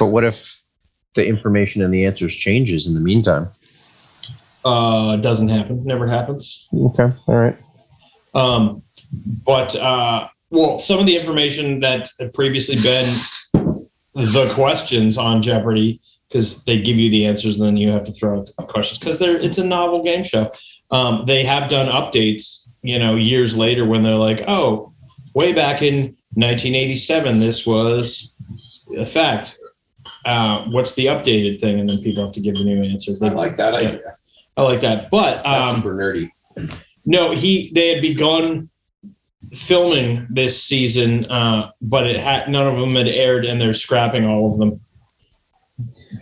but what if the information and the answers changes in the meantime? Uh, doesn't happen. Never happens. Okay, all right. Um, but uh, well, some of the information that had previously been the questions on Jeopardy, because they give you the answers and then you have to throw out the questions because they're it's a novel game show. Um, they have done updates, you know, years later when they're like, oh, way back in 1987, this was a fact. Uh, what's the updated thing? And then people have to give the new answer. I like that idea. I like that. But um, super nerdy. no, he they had begun filming this season, uh, but it had none of them had aired, and they're scrapping all of them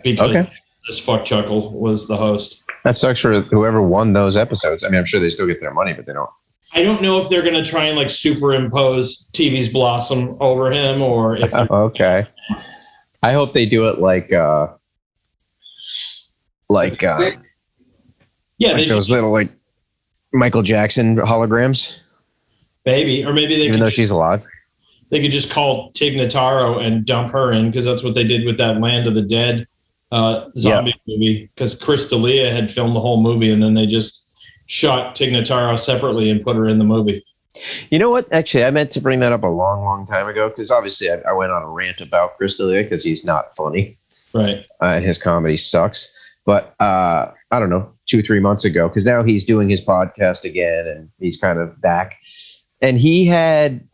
because Okay. this fuck chuckle was the host. That sucks for whoever won those episodes. I mean, I'm sure they still get their money, but they don't. I don't know if they're gonna try and like superimpose TV's Blossom over him, or if okay. I hope they do it like uh like uh Yeah, like those should, little like Michael Jackson holograms, maybe, or maybe they even could, though she's alive. they could just call Tig Notaro and dump her in because that's what they did with that Land of the Dead uh, zombie movie. Because Chris D'Elia had filmed the whole movie, and then they just shot Tig Notaro separately and put her in the movie. You know what? Actually, I meant to bring that up a long, long time ago because obviously I, I went on a rant about Chris D'Elia because he's not funny Right. uh, and his comedy sucks. But uh, I don't know, two three months ago, because now he's doing his podcast again and he's kind of back. And he had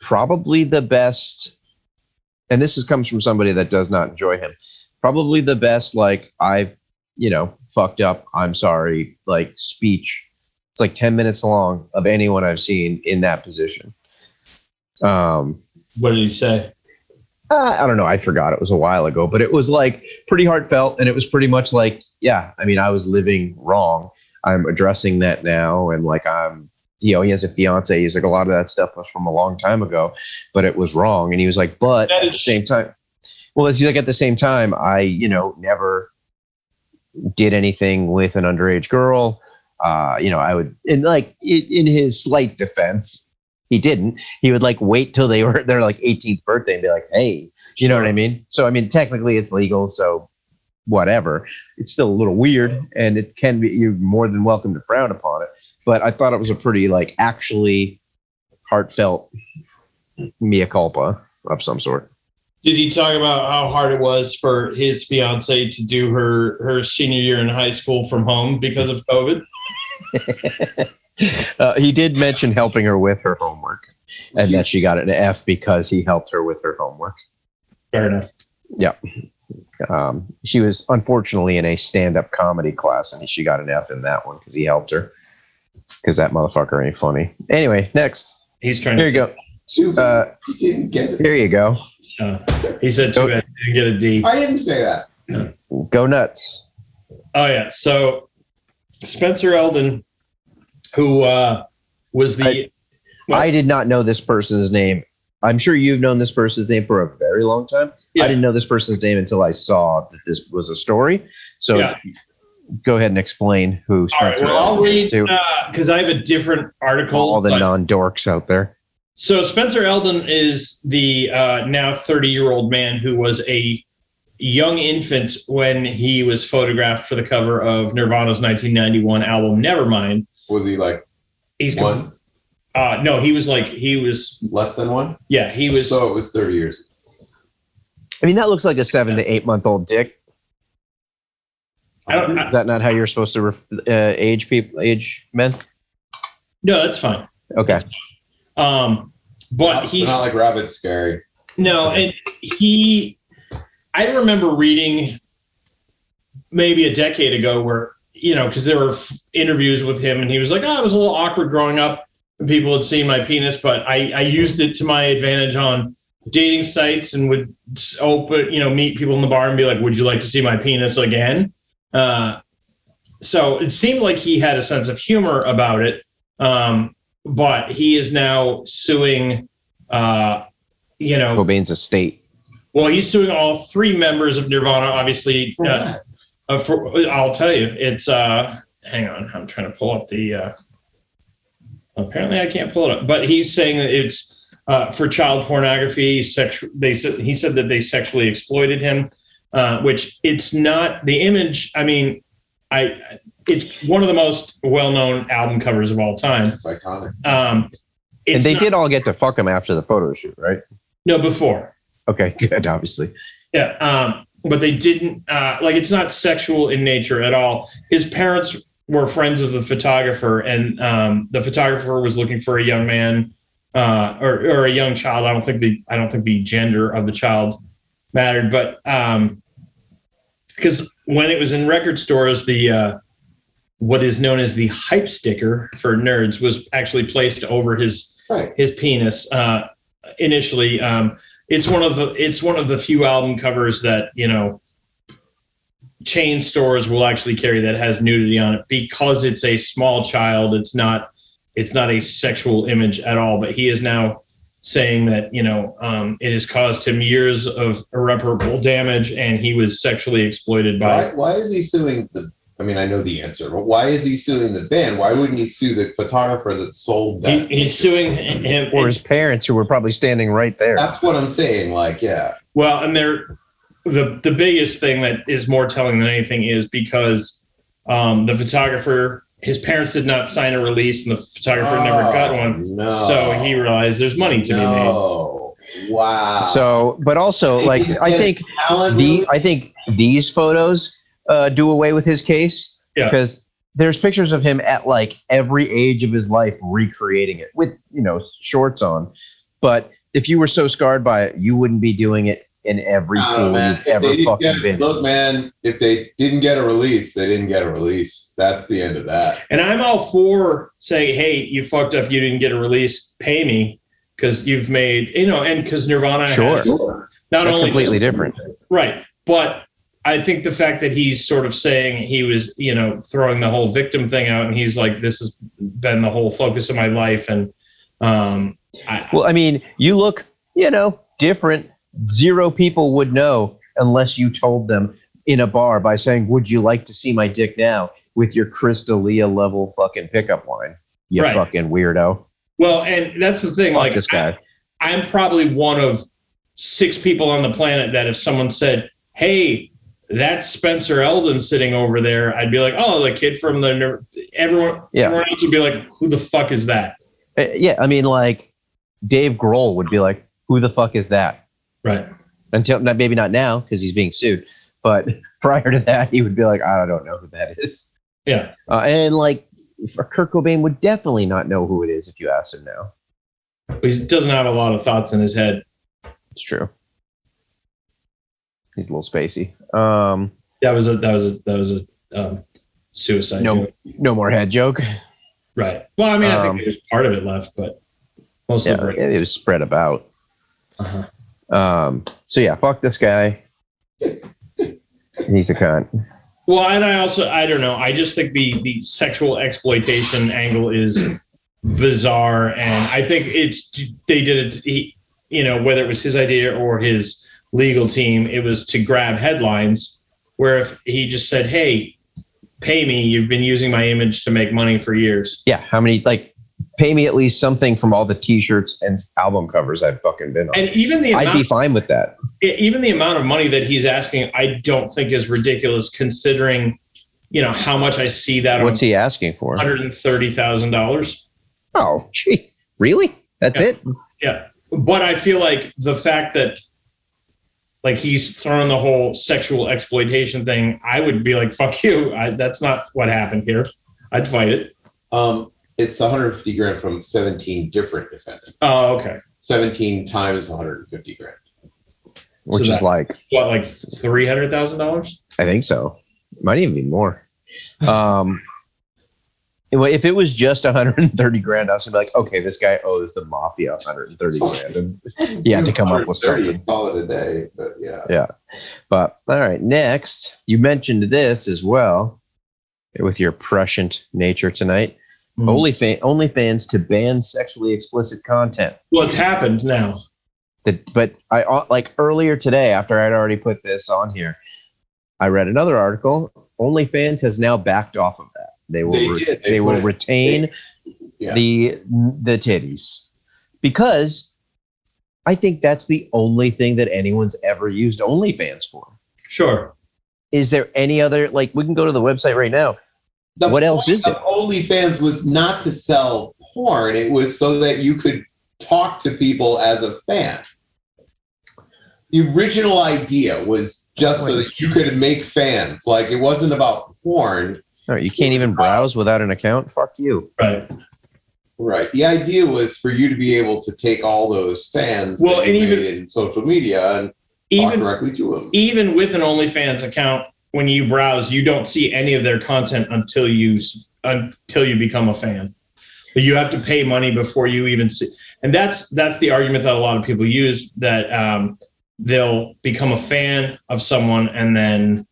probably the best, and this is, comes from somebody that does not enjoy him. Probably the best, like I've, you know, fucked up. I'm sorry, like speech. It's like ten minutes long of anyone I've seen in that position. Um, What did he say? Uh, I don't know. I forgot. It was a while ago, but it was like pretty heartfelt, and it was pretty much like, yeah. I mean, I was living wrong. I'm addressing that now, and like I'm, you know, he has a fiance. He's like a lot of that stuff was from a long time ago, but it was wrong. And he was like, but at the same time, well, it's like at the same time, I, you know, never did anything with an underage girl. Uh, you know, I would, and like in, in his slight defense, he didn't. He would like wait till they were their like 18th birthday and be like, "Hey," you know what I mean? So I mean, technically it's legal, so whatever. It's still a little weird, and it can be. You're more than welcome to frown upon it. But I thought it was a pretty like actually heartfelt mea culpa of some sort. Did he talk about how hard it was for his fiance to do her her senior year in high school from home because of COVID? Uh, he did mention helping her with her homework, and that she got an F because he helped her with her homework. Fair enough. Um, she was unfortunately in a stand-up comedy class, and she got an F in that one because he helped her. Because that motherfucker ain't funny. Anyway, next. He's trying Here to. you go. Susan, Uh, you didn't get it. here you go. Uh, he said too bad he didn't get a D. I didn't say that. Go nuts. Oh yeah. So Spencer Eldon, who uh, was the Well- I did not know this person's name. I'm sure you've known this person's name for a very long time. Yeah. I didn't know this person's name until I saw that this was a story. So Yeah. go ahead and explain who Spencer all right. Well, I'll read to because I have a different article. all the non-dorks out there. So Spencer Eldon is the uh, now 30 year old man who was a young infant when he was photographed for the cover of Nirvana's 1991 album Nevermind. Was he like He's one, Uh, no, he was like he was less than one? yeah he was So it was 30 years. I mean, that looks like a seven to eight month old dick. I don't, I, Is that not how you're supposed to ref- uh, age people, age men? no that's fine. Okay. Um, but Not- he's not like Rabbit Scary. No, and he, I remember reading maybe a decade ago where, you know, because there were f- interviews with him and he was like, oh, I was a little awkward growing up and people had seen my penis, but I, I used it to my advantage on dating sites and would open, you know, meet people in the bar and be like, would you like to see my penis again? Uh, so it seemed like he had a sense of humor about it. Um, but he is now suing, uh, you know, Cobain's estate. well, he's suing all three members of Nirvana, obviously. For Uh, what? Uh, for, I'll tell you, it's. Uh, hang on, I'm trying to pull up the. Uh, apparently, I can't pull it up, but he's saying that it's uh, for child pornography. Sexual. They said he said that they sexually exploited him, uh, which it's not the image. I mean, I. It's one of the most well-known album covers of all time. It's iconic. Um, And they not- did all get to fuck him after the photo shoot, right? no before. Okay, good, obviously. Yeah, um, but they didn't uh, like it's not sexual in nature at all. His parents were friends of the photographer, and um, the photographer was looking for a young man uh, or, or a young child. I don't think the I don't think the gender of the child mattered, but because when it was in record stores, the uh, what is known as the hype sticker for nerds was actually placed over his Right. his penis uh, initially. Um, it's one of the it's one of the few album covers that you know chain stores will actually carry that has nudity on it because it's a small child. It's not it's not a sexual image at all. But he is now saying that you know um, it has caused him years of irreparable damage, and he was sexually exploited by. Why, why is he suing the? I mean, I know the answer, but why is he suing the band? Why wouldn't he sue the photographer that sold He, he's suing him. Or his parents who were probably standing right there. That's what I'm saying. Like, yeah, Well, and they're the the biggest thing that is more telling than anything is because um, the photographer, his parents did not sign a release, and the photographer never got one. No. So he realized there's money to be made. no. Wow. So, but also, like, I think the I think these photos uh, do away with his case Yeah. because there's pictures of him at like every age of his life recreating it with you know shorts on. But if you were so scarred by it, you wouldn't be doing it in every I know, pool you've ever fucking get- been. Look, man, if they didn't get a release, they didn't get a release. That's the end of that. And I'm all for saying, "Hey, you fucked up. You didn't get a release. Pay me because you've made you know." And because Nirvana Sure. has not That's only completely different. right, but I think the fact that he's sort of saying he was, you know, throwing the whole victim thing out, and he's like, "This has been the whole focus of my life," and um, I, Well, I mean, you look, you know, different. Zero people would know unless you told them in a bar by saying, "Would you like to see my dick now?" with your Chris D'Elia level fucking pickup line. You Right. fucking weirdo. well, and that's the thing. Fuck like, this guy. I, I'm probably one of six people on the planet that if someone said, "Hey," that's Spencer Eldon sitting over there. I'd be like, "Oh, the kid from the." Nir-" Everyone, Yeah. everyone else would be like, "Who the fuck is that?" Uh, yeah, I mean, like Dave Grohl would be like, "Who the fuck is that?" Right. Until not maybe not now because he's being sued, but prior to that, he would be like, "I don't know who that is." Yeah. Uh, and like Kurt Cobain would definitely not know who it is if you asked him now. He doesn't have a lot of thoughts in his head. It's true. He's a little spacey. Um, That was a that was a that was a um, suicide. No. joke. no more head joke. Right. Well, I mean, I Um, think there's part of it left, but most Yeah, of it. it was spread about. Uh-huh. Um, so yeah, fuck this guy. He's a cunt. Well, and I also I don't know. I just think the the sexual exploitation angle is bizarre, and I think it's they did it. He, you know, whether it was his idea or his legal team, it was to grab headlines. Where if he just said, "Hey, pay me. You've been using my image to make money for years." Yeah, how many like pay me at least something from all the t-shirts and album covers I've fucking been on. And even the I'd be fine with that. even the amount of money that he's asking, I don't think is ridiculous, considering, you know, how much I see that What's he asking for? hundred and thirty thousand dollars. Oh, jeez. Really? That's Yeah. it? Yeah, but I feel like the fact that like he's thrown the whole sexual exploitation thing, I would be like, "Fuck you!" I, that's not what happened here. I'd fight it. Um, it's 150 grand from 17 different defendants. Oh, okay. 17 times 150 grand. Which So is like What, like three hundred thousand dollars? I think so. Might even be more. Um, well, if it was just 130 grand, I was gonna be like, okay, this guy owes the mafia 130 grand, and he had to come up with something. Call it a day, but yeah. Yeah. But all right, next, you mentioned this as well, with your prescient nature tonight. Hmm. OnlyFan, OnlyFans to ban sexually explicit content. Well, it's happened now. That, but I uh, like earlier today, after I'd already put this on here, I read another article. OnlyFans has now backed off of that. They will They re- did. they, They will retain Yeah. the the titties because I think that's the only thing that anyone's ever used OnlyFans for. Sure. Is there any other like we can go to the website right now? The What else is there? OnlyFans was not to sell porn. It was so that you could talk to people as a fan. The original idea was just so that you could make fans. Like it wasn't about porn. No, you can't even browse without an account. Fuck you. Right. Right. The idea was for you to be able to take all those fans Well, that you and even- made in social media and talk Even directly to them. even with an OnlyFans account, when you browse, you don't see any of their content until you s- until you become a fan. But you have to pay money before you even see, and that's that's the argument that a lot of people use that um, they'll become a fan of someone and then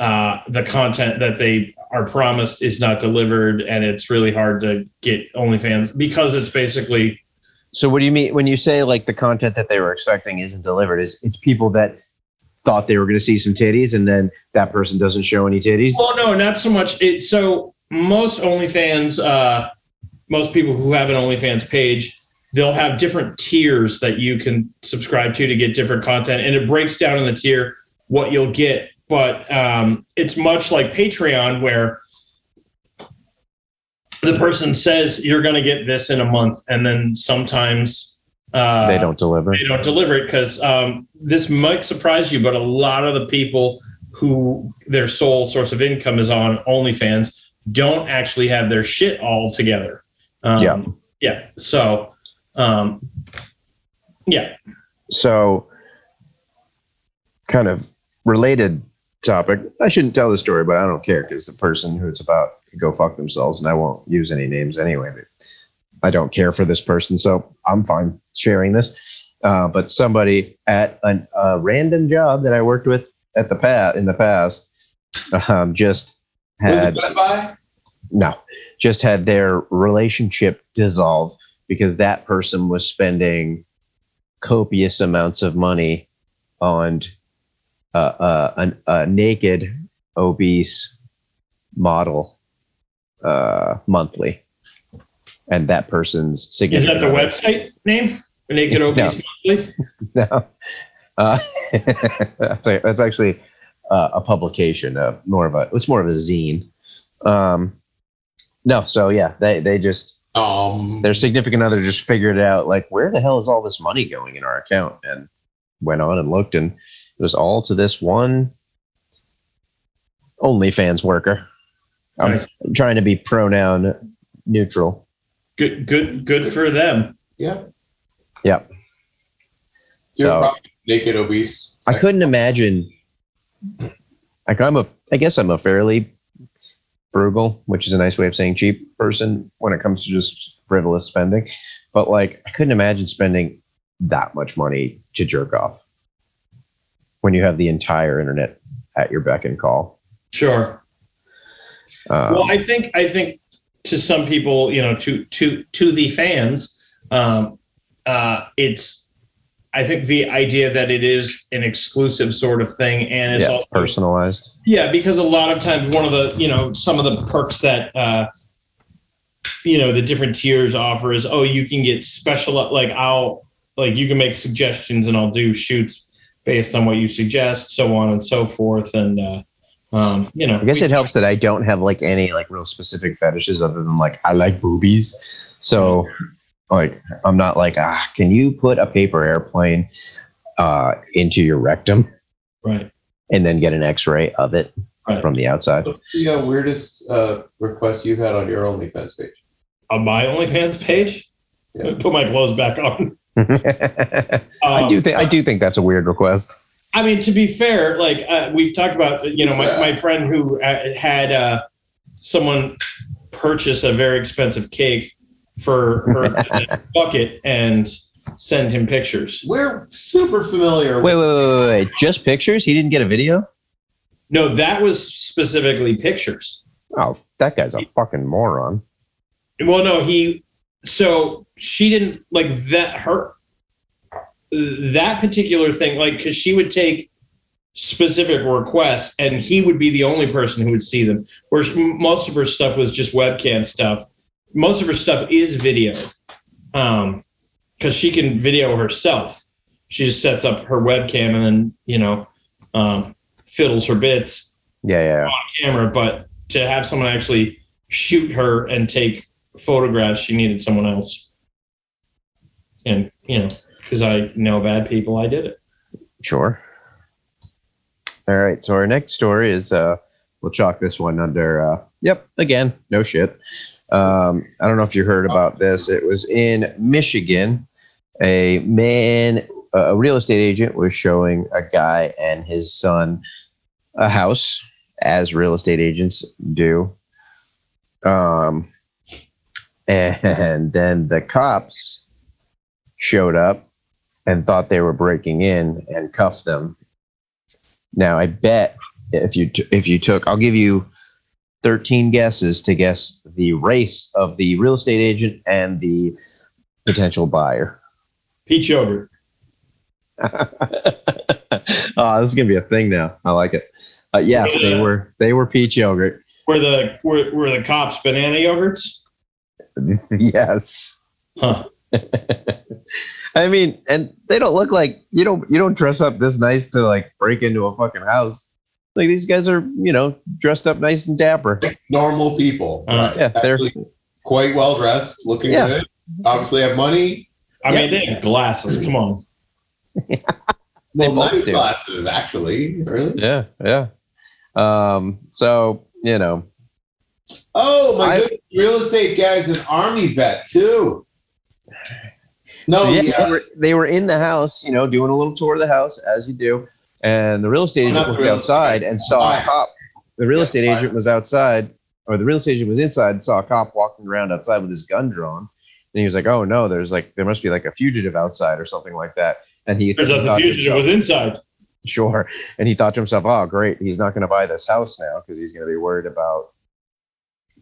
uh, the content that they are promised is not delivered, and it's really hard to get OnlyFans because it's basically So what do you mean when you say like the content that they were expecting isn't delivered? Is it's people that thought they were going to see some titties and then that person doesn't show any titties? Oh no, not so much. It so most OnlyFans, uh, most people who have an OnlyFans page, they'll have different tiers that you can subscribe to to get different content, and it breaks down in the tier what you'll get. But um, it's much like Patreon, where the person says you're going to get this in a month, and then sometimes uh, they don't deliver. they don't deliver it because um, this might surprise you, but a lot of the people who their sole source of income is on OnlyFans don't actually have their shit all together. Um, Yeah. Yeah. So, um, yeah. So, kind of related topic. I shouldn't tell the story, but I don't care because the person who it's about to go fuck themselves, and I won't use any names anyway. But I don't care for this person, so I'm fine sharing this. Uh, but somebody at an, a random job that I worked with at the past in the past um, just had it Best Buy? no, just had their relationship dissolve because that person was spending copious amounts of money on uh, uh, an, a naked, obese model uh, monthly. And that person's significant. Is that the other- website name? Naked No. Obese Monthly? no. Uh, that's, a, that's actually uh, a publication, uh, more of a, it's more of a zine. Um, no, so yeah, they, they just, Um, their significant other just figured out like, where the hell is all this money going in our account? And went on and looked, and it was all to this one OnlyFans worker. I'm Nice. trying to be pronoun neutral. Good, good, good for them. yeah. Yep. You're So naked obese. I couldn't imagine. Like I'm a, I guess I'm a fairly frugal, which is a nice way of saying cheap person when it comes to just frivolous spending. But like, I couldn't imagine spending that much money to jerk off when you have the entire internet at your beck and call. Sure. Um, well, I think I think to some people, you know, to to to the fans, um, uh, it's I think the idea that it is an exclusive sort of thing, and it's yeah, also personalized. yeah, because a lot of times one of the you know some of the perks that uh, you know the different tiers offer is oh you can get special like I'll like you can make suggestions and I'll do shoots based on what you suggest, so on and so forth, and uh, um, you know I guess it helps that I don't have like any like real specific fetishes other than like I like boobies. So like I'm not like ah, can you put a paper airplane uh, into your rectum right. and then get an X-ray of it Right. from the outside? What's the uh, weirdest uh, request you've had on your OnlyFans page? on my OnlyFans page. Yeah. Put my clothes back on. I Um, do think I do think that's a weird request. I mean, to be fair, like uh, we've talked about, you know, my, my friend who uh, had uh, someone purchase a very expensive cake for her bucket and send him pictures. We're super familiar. Wait, wait, wait, wait, wait! Just pictures? He didn't get a video? No, that was specifically pictures. Oh, that guy's a fucking moron. Well, no, he. So she didn't like that. Her that particular thing, like, because she would take specific requests, and he would be the only person who would see them. Whereas most of her stuff was just webcam stuff. Most of her stuff is video, um, because she can video herself. She just sets up her webcam and then you know, um, fiddles her bits Yeah, yeah. yeah. camera, but to have someone actually shoot her and take photographs, she needed someone else. And you know, because I know bad people, I did it. Sure. All right. So our next story is uh we'll chalk this one under uh yep, again, no shit. Um I don't know if you heard about this. It was in Michigan. A man a real estate agent was showing a guy and his son a house as real estate agents do. Um and then the cops showed up and thought they were breaking in and cuffed them. Now I bet if you t- if you took, I'll give you 13 guesses to guess the race of the real estate agent and the potential buyer. Peach yogurt. oh, this is gonna be a thing now. I like it. Uh, yes, they were they were peach yogurt. Were the were, were the cops banana yogurts? yes. Huh. I mean, and they don't look like you don't you don't dress up this nice to like break into a fucking house. Like these guys are, you know, dressed up nice and dapper. Normal people. Uh, Yeah, they're quite well dressed, looking Yeah. good. Obviously have money. I mean, they have glasses. Come on. they Well, nice do. glasses, actually. Really? Yeah, yeah. Um, so you know, Oh my I- goodness, real estate guy's an army vet too. No, So, yeah, yeah, They, were, they were in the house, you know, doing a little tour of the house as you do, and the real estate oh, agent not the looked outside and saw a cop. The real Yeah, estate fire. agent was outside, or the real estate agent was inside and saw a cop walking around outside with his gun drawn. And he was like, "Oh no, there's like there must be like a fugitive outside or something like that." And he Turns out the thought to fugitive himself- was inside. sure, and he thought to himself, "Oh great, he's not going to buy this house now because he's going to be worried about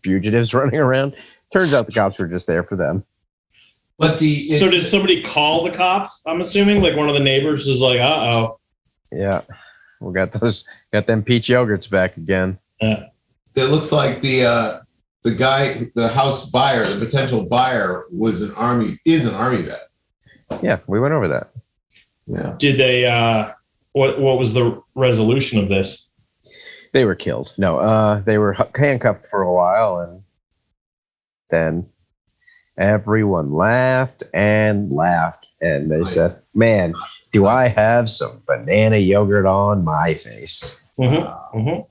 fugitives running around." Turns out the cops were just there for them. but the So did somebody call the cops? I'm assuming like one of the neighbors is like, uh oh. Yeah, we got those, got them peach yogurts back again. it looks like the uh, the guy, the house buyer, the potential buyer was an army is an army vet. Yeah, we went over that. Yeah. Did they uh what what was the resolution of this? They were killed. No, uh, they were handcuffed for a while, and then everyone laughed and laughed, and they said, "Man, do I have some banana yogurt on my face?" Mm-hmm. Mm-hmm.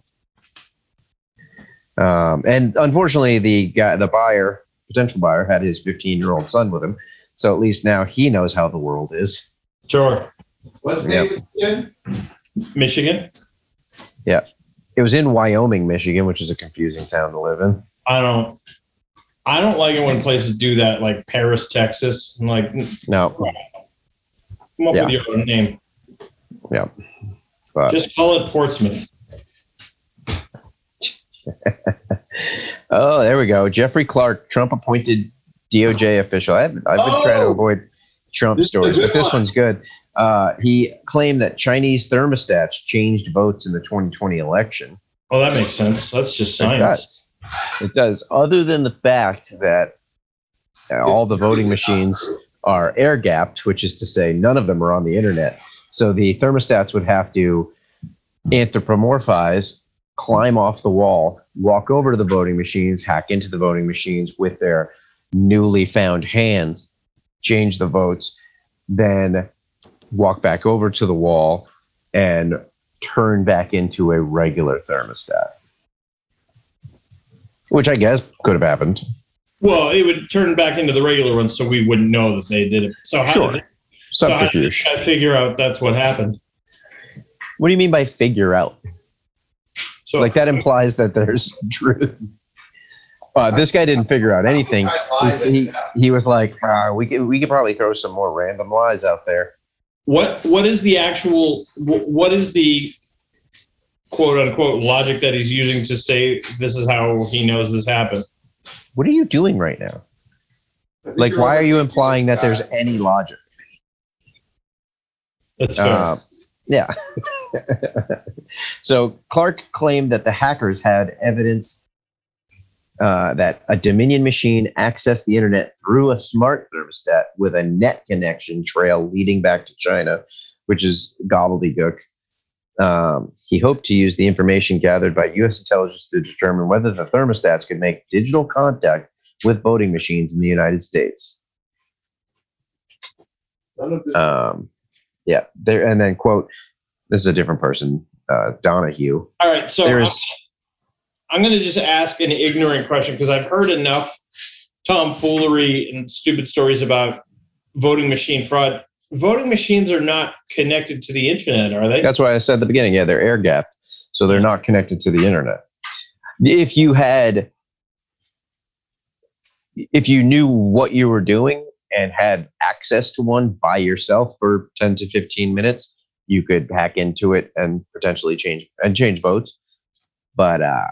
Um, and unfortunately, the guy, the buyer, potential buyer, had his 15 year old son with him, so at least now he knows how the world is. Sure. What's the Yep. name again? Michigan? It was in Wyoming, Michigan, which is a confusing town to live in. I don't I don't like it when places do that, like Paris, Texas. I'm like, No, come up Yeah. with your own name. but Just call it Portsmouth. Oh, there we go. Jeffrey Clark, Trump appointed DOJ official. I've, I've been trying to Oh! avoid Trump This stories, but this one. one's good. Uh, he claimed that Chinese thermostats changed votes in the 2020 election. Oh, that makes sense. That's just It science. does. It does. Other than the fact that uh, all the voting machines are air gapped, which is to say none of them are on the internet. So the thermostats would have to anthropomorphize, climb off the wall, walk over to the voting machines, hack into the voting machines with their newly found hands, change the votes, then walk back over to the wall and turn back into a regular thermostat. Which I guess could have happened. Well, it would turn back into the regular one, so we wouldn't know that they did it. So how Sure. did so how did. I figure out that's what happened? What do you mean by figure out? So Like that implies that there's truth. Uh, this guy didn't figure out anything. He, he, was like, uh, we could we could probably throw some more random lies out there. what what is the actual what is the quote unquote logic that he's using to say this is how he knows this happened? What are you doing right now? Like, why are you implying that there's any logic? That's fair. Uh, yeah. so Clark claimed that the hackers had evidence uh, that a Dominion machine accessed the internet through a smart thermostat with a net connection trail leading back to China, which is gobbledygook. Um, he hoped to use the information gathered by U.S. intelligence to determine whether the thermostats could make digital contact with voting machines in the United States. None of this- Um, yeah, there and then quote. This is a different person, uh, Donahue. All right, so there is I'm going to just ask an ignorant question because I've heard enough tomfoolery and stupid stories about voting machine fraud. Voting machines are not connected to the internet, are they? That's why I said at the beginning. Yeah, they're air gapped, so they're not connected to the internet. If you had, if you knew what you were doing and had access to one by yourself for ten to fifteen minutes, you could hack into it and potentially change and change votes. But uh,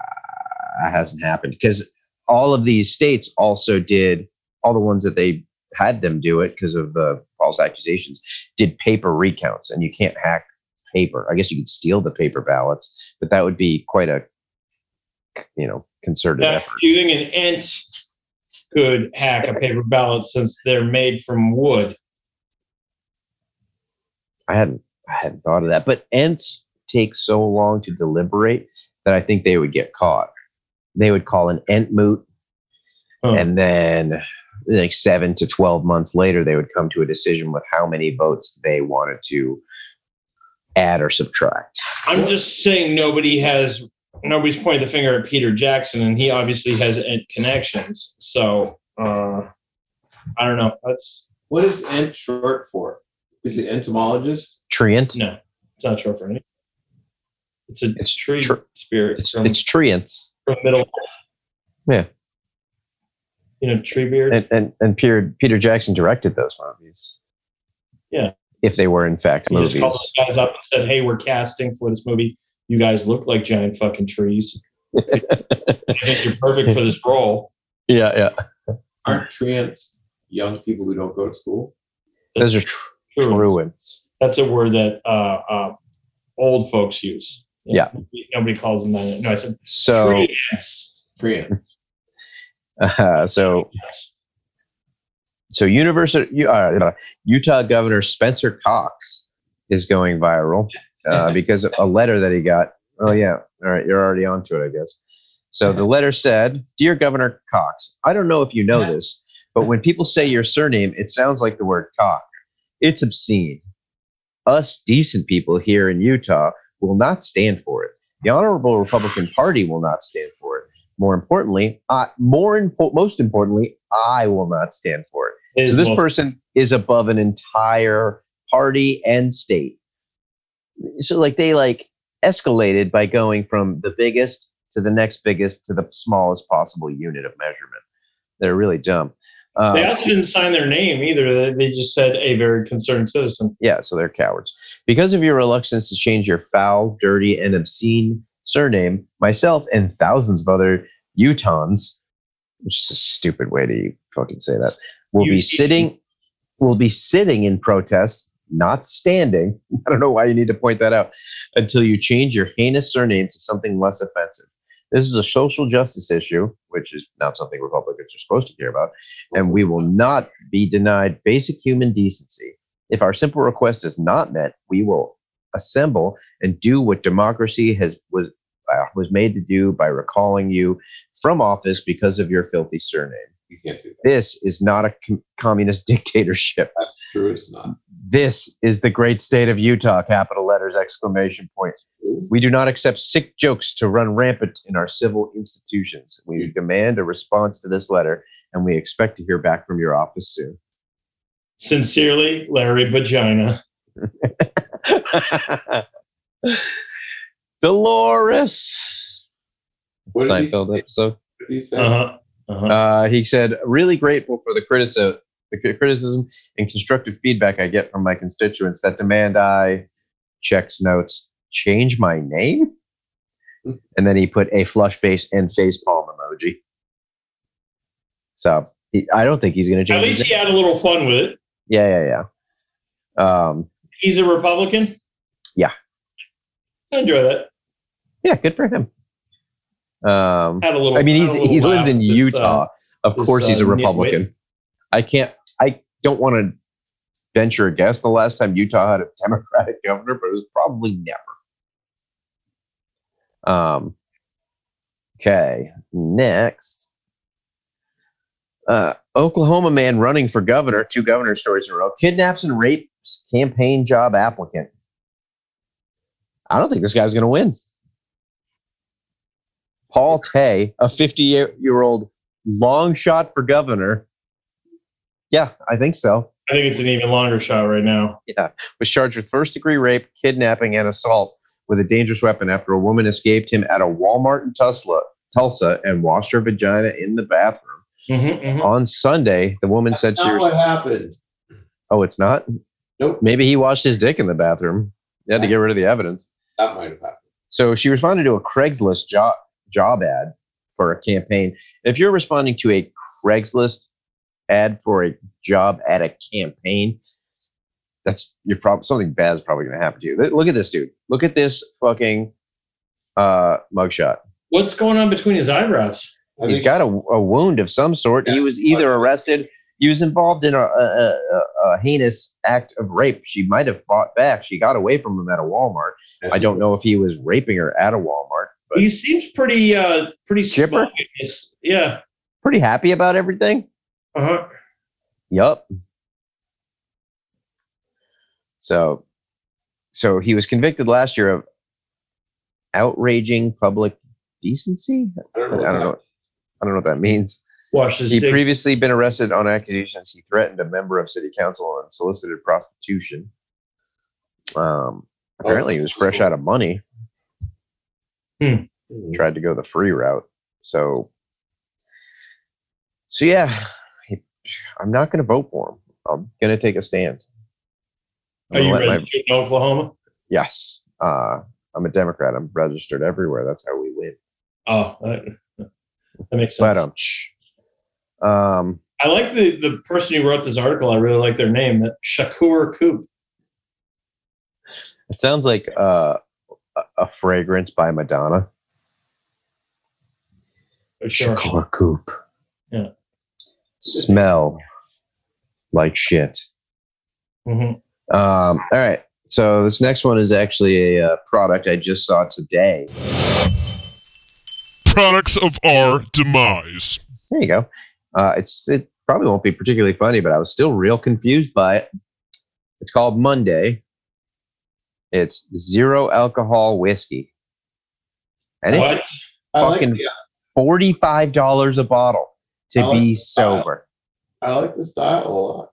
that hasn't happened because all of these states also did all the ones that they had them do it because of the false accusations, did paper recounts, and you can't hack paper. I guess you could steal the paper ballots, but that would be quite a, you know, concerted Now, effort. do you think an ant could hack a paper ballot since they're made from wood? I hadn't, I hadn't thought of that, but ants take so long to deliberate that I think they would get caught. They would call an Entmoot, Huh. and then like seven to twelve months later, they would come to a decision with how many votes they wanted to add or subtract. I'm just saying nobody has nobody's pointed the finger at Peter Jackson, and he obviously has Ent connections. So uh, I don't know. That's What is ent short for? Is it entomologist? Treant. no, it's not short for anything. It's a It's tree tr- spirit It's, from, it's treants. from Middle. Yeah. You know, Treebeard. And, and and Peter Peter Jackson directed those movies. Yeah. If they were in fact He just called those guys up and said, "Hey, we're casting for this movie. You guys look like giant fucking trees. I think you're perfect for this role." yeah, yeah. Aren't treants young people who don't go to school? Those are tr- truants. That's a word that uh, uh, old folks use. Yeah. Nobody calls them that. No, I said So treants. Treant. uh, so so University uh, Utah Governor Spencer Cox is going viral uh, because of a letter that he got. Oh yeah, all right, you're already onto it, I guess. So the letter said, "Dear Governor Cox, I don't know if you know this, but when people say your surname, it sounds like the word cock. It's obscene. Us decent people here in Utah will not stand for it. The Honorable Republican Party will not stand for it. More importantly, uh, more impo- most importantly, I will not stand for it. It So this person is above an entire party and state. So like they like escalated by going from the biggest to the next biggest to the smallest possible unit of measurement. They're really dumb. Um, They also didn't sign their name either. They- just said a very concerned citizen. yeah, so they're cowards. Because of your reluctance to change your foul, dirty, and obscene surname, myself and thousands of other Utahns, which is a stupid way to fucking say that, will be sitting will be sitting in protest, not standing. I don't know why you need to point that out until you change your heinous surname to something less offensive. This is a social justice issue, which is not something Republicans are supposed to care about, and we will not be denied basic human decency. If our simple request is not met, we will assemble and do what democracy has was uh, was made to do by recalling you from office because of your filthy surname. You can't do that. This is not a com- communist dictatorship. That's true. It's not. This is the great state of Utah, capital letters, exclamation point. We do not accept sick jokes to run rampant in our civil institutions. We demand a response to this letter, and we expect to hear back from your office soon. Sincerely, Larry Vagina. Dolores. What did he Seinfeld say? episode. What did he say? Uh-huh. Uh-huh. Uh, he said, "Really grateful for the criticism, the criticism and constructive feedback I get from my constituents that demand I checks notes change my name." And then he put a flush face and face palm emoji. So he, I don't think he's going to change. At least he had a little fun with it. yeah, yeah, yeah. Um, He's a Republican. Yeah. I enjoy that. yeah, good for him. Um, little. I mean, he's he lives in this, Utah. uh, of this, course, he's a uh, nitwit. Republican. I can't. I don't want to venture a guess. The last time Utah had a Democratic governor, but it was probably never. Um. Okay. Next. Uh, Oklahoma man running for governor. Two governor stories in a row. Kidnaps and rapes campaign job applicant. I don't think this guy's going to win. Paul Tay, a 50 year year old long shot for governor. Yeah, I think so. I think it's an even longer shot right now. Yeah, was charged with first degree rape, kidnapping, and assault with a dangerous weapon after a woman escaped him at a Walmart in Tulsa, Tulsa and washed her vagina in the bathroom. Mhm, mhm. On Sunday, the woman said That's she not was. what happened. Oh, it's not? Nope. Maybe he washed his dick in the bathroom. He had to get rid of the evidence. That might have happened. So she responded to a Craigslist job job ad for a campaign. If you're responding to a Craigslist ad for a job at a campaign, that's your problem. something bad is probably going to happen to you. Look at this dude. Look at this fucking uh, mugshot. What's going on between his eyebrows? I He's think- got a, a wound of some sort. He was either arrested. He was involved in a, a, a, a heinous act of rape. She might have fought back. She got away from him at a Walmart. I don't know if he was raping her at a Walmart, but He seems pretty uh pretty Chipper? spontaneous. Yeah. pretty happy about everything. Uh-huh. Yup. So, so he was convicted last year of outraging public decency. I don't I know. don't know. I don't know what that means. Wash his He dick. previously been arrested on accusations he threatened a member of city council and solicited prostitution. Um, apparently, he was fresh out of money. Hmm. Tried to go the free route. So, so yeah, I'm not going to vote for him. I'm going to take a stand. I'm Are you let my- registered in Oklahoma? yes, uh, I'm a Democrat. I'm registered everywhere. That's how we win. Oh, that, that makes But sense. um, um, I like the the person who wrote this article. I really like their name. That Shakur Coop. it sounds like uh, a, a fragrance by Madonna. For Sure. Shakur Coop. Yeah. Smell like shit. Mhm. Um, all right. So this next one is actually a uh, product I just saw today. Products of our demise. There you go. Uh, it's it probably won't be particularly funny, but I was still real confused by it. It's called Monday. It's zero alcohol whiskey, and What? it's like, fucking uh, forty five dollars a bottle to like be sober. I like the style a lot.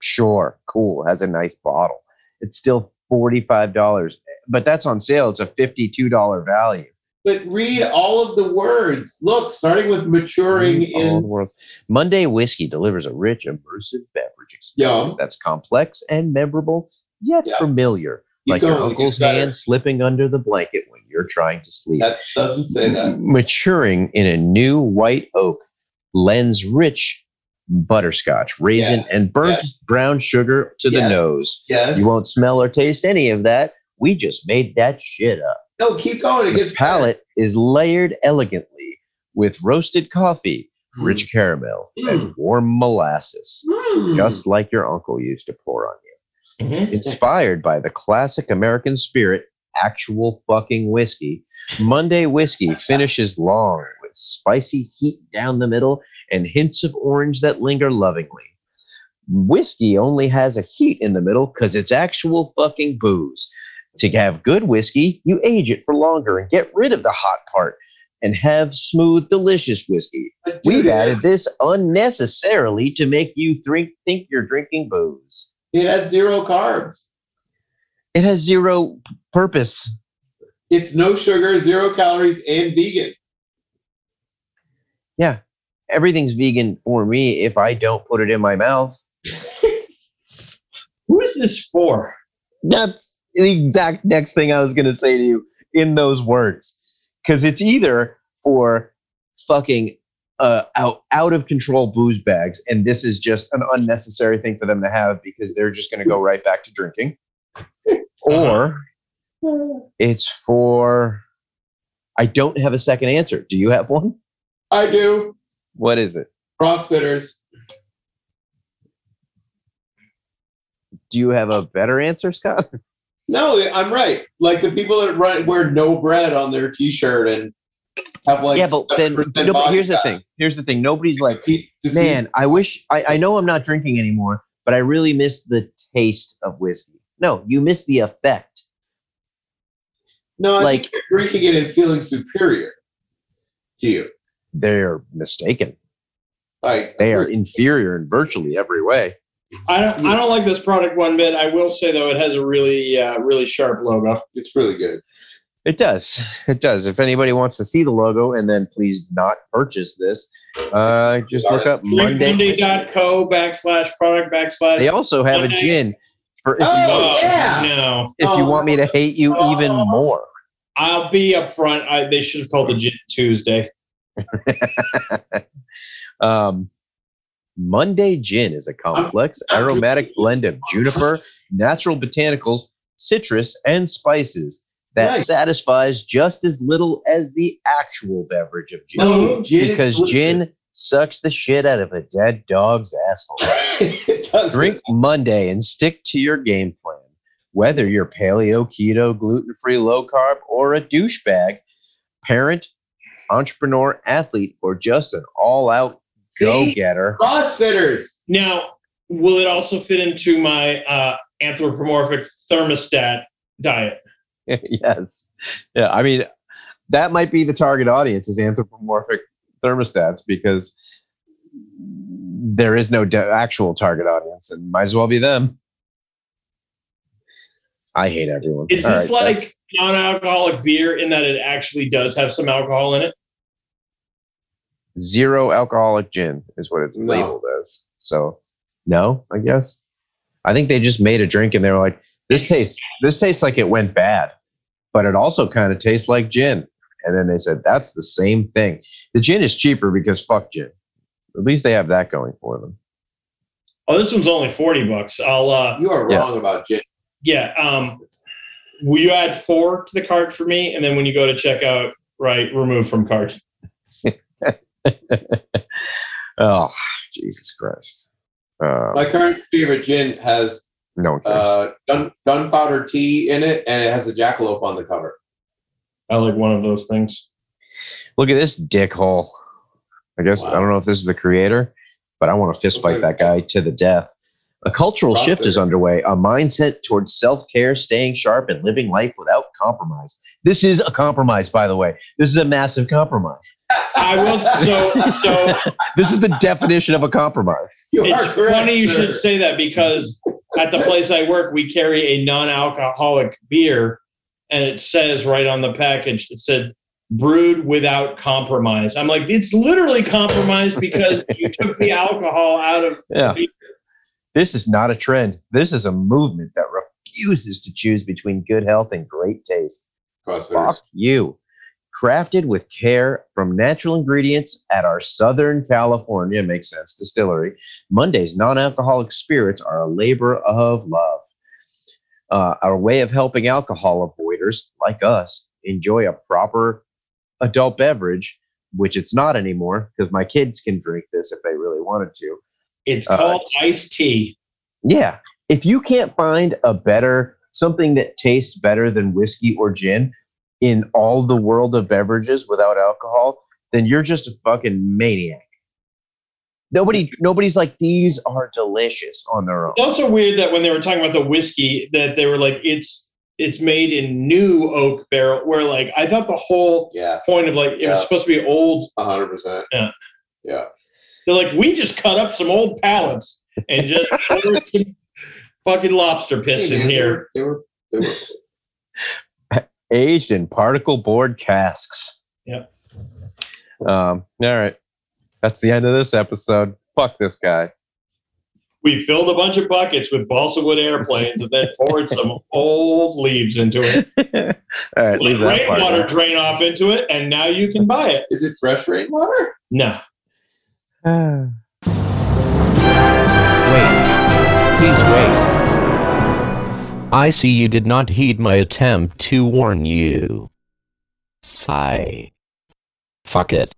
Sure, cool, has a nice bottle. It's still forty five dollars, but that's on sale. It's a fifty two dollar value. But read all of the words. Look, starting with maturing All the in. world. Monday whiskey delivers a rich, immersive beverage experience that's complex and memorable, yet Yeah. familiar, like your going, it uncle's hand slipping under the blanket when you're trying to sleep. That doesn't say that. Maturing in a new white oak lends rich butterscotch, raisin, Yes, and burnt yes. brown sugar to the nose. Yes. You won't smell or taste any of that. We just made that shit up. No, keep going. It The gets better. palate is layered elegantly with roasted coffee, Mm. rich caramel, Mm. and warm molasses, Mm. just like your uncle used to pour on you. Mhm. Inspired by the classic American spirit, actual fucking whiskey, Monday whiskey finishes long with spicy heat down the middle and hints of orange that linger lovingly. Whiskey only has a heat in the middle because it's actual fucking booze. To have good whiskey, you age it for longer and get rid of the hot part and have smooth, delicious whiskey. We've added this unnecessarily to make you drink, think you're drinking booze. It has zero carbs. It has zero purpose. It's no sugar, zero calories, and vegan. Yeah. Everything's vegan for me if I don't put it in my mouth. Who is this for? That's the exact next thing I was going to say to you in those words. Because it's either for fucking uh, out, out of control booze bags, and this is just an unnecessary thing for them to have because they're just going to go hmm. right back to drinking, uh-huh. or hmm. it's for. I don't have a second answer. Do you have one? I do. What is it? CrossFitters. Do you have a better answer, Scott? No, I'm right. Like the people that run wear no bread on their T-shirt and have like yeah, but then no, but body here's the thing. Here's the thing. Nobody's like, Eat- just eat- man, I wish I, I know I'm not drinking anymore, but I really miss the taste of whiskey. No, you miss the effect. no, I like- think you're drinking it and feeling superior to you. They're mistaken. Like They are inferior in virtually every way. I don't. I don't like this product one bit. I will say though, it has a really, uh, really sharp logo. It's really good. It does. It does. If anybody wants to see the logo and then please not purchase this, uh, just look up Monday. Monday.co backslash product backslash. They also have a gin for if, Oh, you, yeah. No, if you want me to hate you even Oh. more. I'll be up front. I, they should have called the Gin Tuesday. Um, Monday Gin is a complex aromatic blend of juniper, natural botanicals, citrus, and spices that Nice. satisfies just as little as the actual beverage of gin. No, gin because gin sucks the shit out of a dead dog's asshole. Drink Monday and stick to your game plan. Whether you're paleo, keto, gluten free, low carb, or a douchebag, parent, entrepreneur, athlete, or just an all out go getter. CrossFitters. Now, will it also fit into my uh, anthropomorphic thermostat diet? yes. Yeah. I mean, that might be the target audience is anthropomorphic thermostats because there is no de- actual target audience and might as well be them. I hate everyone. Is All this right, like non-alcoholic beer in that it actually does have some alcohol in it? zero alcoholic gin is what it's No. labeled as. So no, I guess. I think they just made a drink and they were like, this tastes this tastes like it went bad, but it also kind of tastes like gin. And then they said that's the same thing. The gin is cheaper because fuck gin. At least they have that going for them. Oh, this one's only forty bucks. I'll uh, You are Yeah. wrong about gin. yeah. Um, will you add four to the cart for me, and then when you go to checkout, right, remove from cart. oh, Jesus Christ. Uh, My current favorite gin has no one cares. uh, gun, gunpowder tea in it, and it has a jackalope on the cover. I like one of those things. Look at this dickhole. I guess I don't know if this is the creator, but I want to fist fight that guy to the death. A cultural shift is underway, a mindset towards self care, staying sharp, and living life without compromise. This is a compromise, by the way. This is a massive compromise. I will. So, so This is the definition of a compromise. You it's funny you should say that because at the place I work, we carry a non-alcoholic beer, and it says right on the package, it said brewed without compromise. I'm like, it's literally compromised because you took the alcohol out of. Yeah. This is not a trend. This is a movement that refuses to choose between good health and great taste. Fuck you. Crafted with care from natural ingredients at our Southern California, makes sense, distillery. Monday's non alcoholic spirits are a labor of love. Uh, our way of helping alcohol avoiders like us enjoy a proper adult beverage, which it's not anymore because my kids can drink this if they really wanted to. It's Uh, called iced tea. Yeah. If you can't find a better, something that tastes better than whiskey or gin in all the world of beverages without alcohol, then you're just a fucking maniac. Nobody, nobody's like, these are delicious on their own. It's also weird that when they were talking about the whiskey, that they were like, it's it's made in new oak barrel. Where like I thought the whole Yeah, point of like it Yeah. was supposed to be old. hundred percent. Yeah. Yeah. They're like, we just cut up some old pallets and just poured some fucking lobster piss Hey, in man, here. They were, they were, they were Aged in particle board casks. Yep. Um, all right. That's the end of this episode. Fuck this guy. We filled a bunch of buckets with balsa wood airplanes and then poured some old leaves into it. all right, leave Let that part. rainwater drain off into it, and now you can buy it. Is it fresh rainwater? No. I see you did not heed my attempt to warn you. Sigh. Fuck it.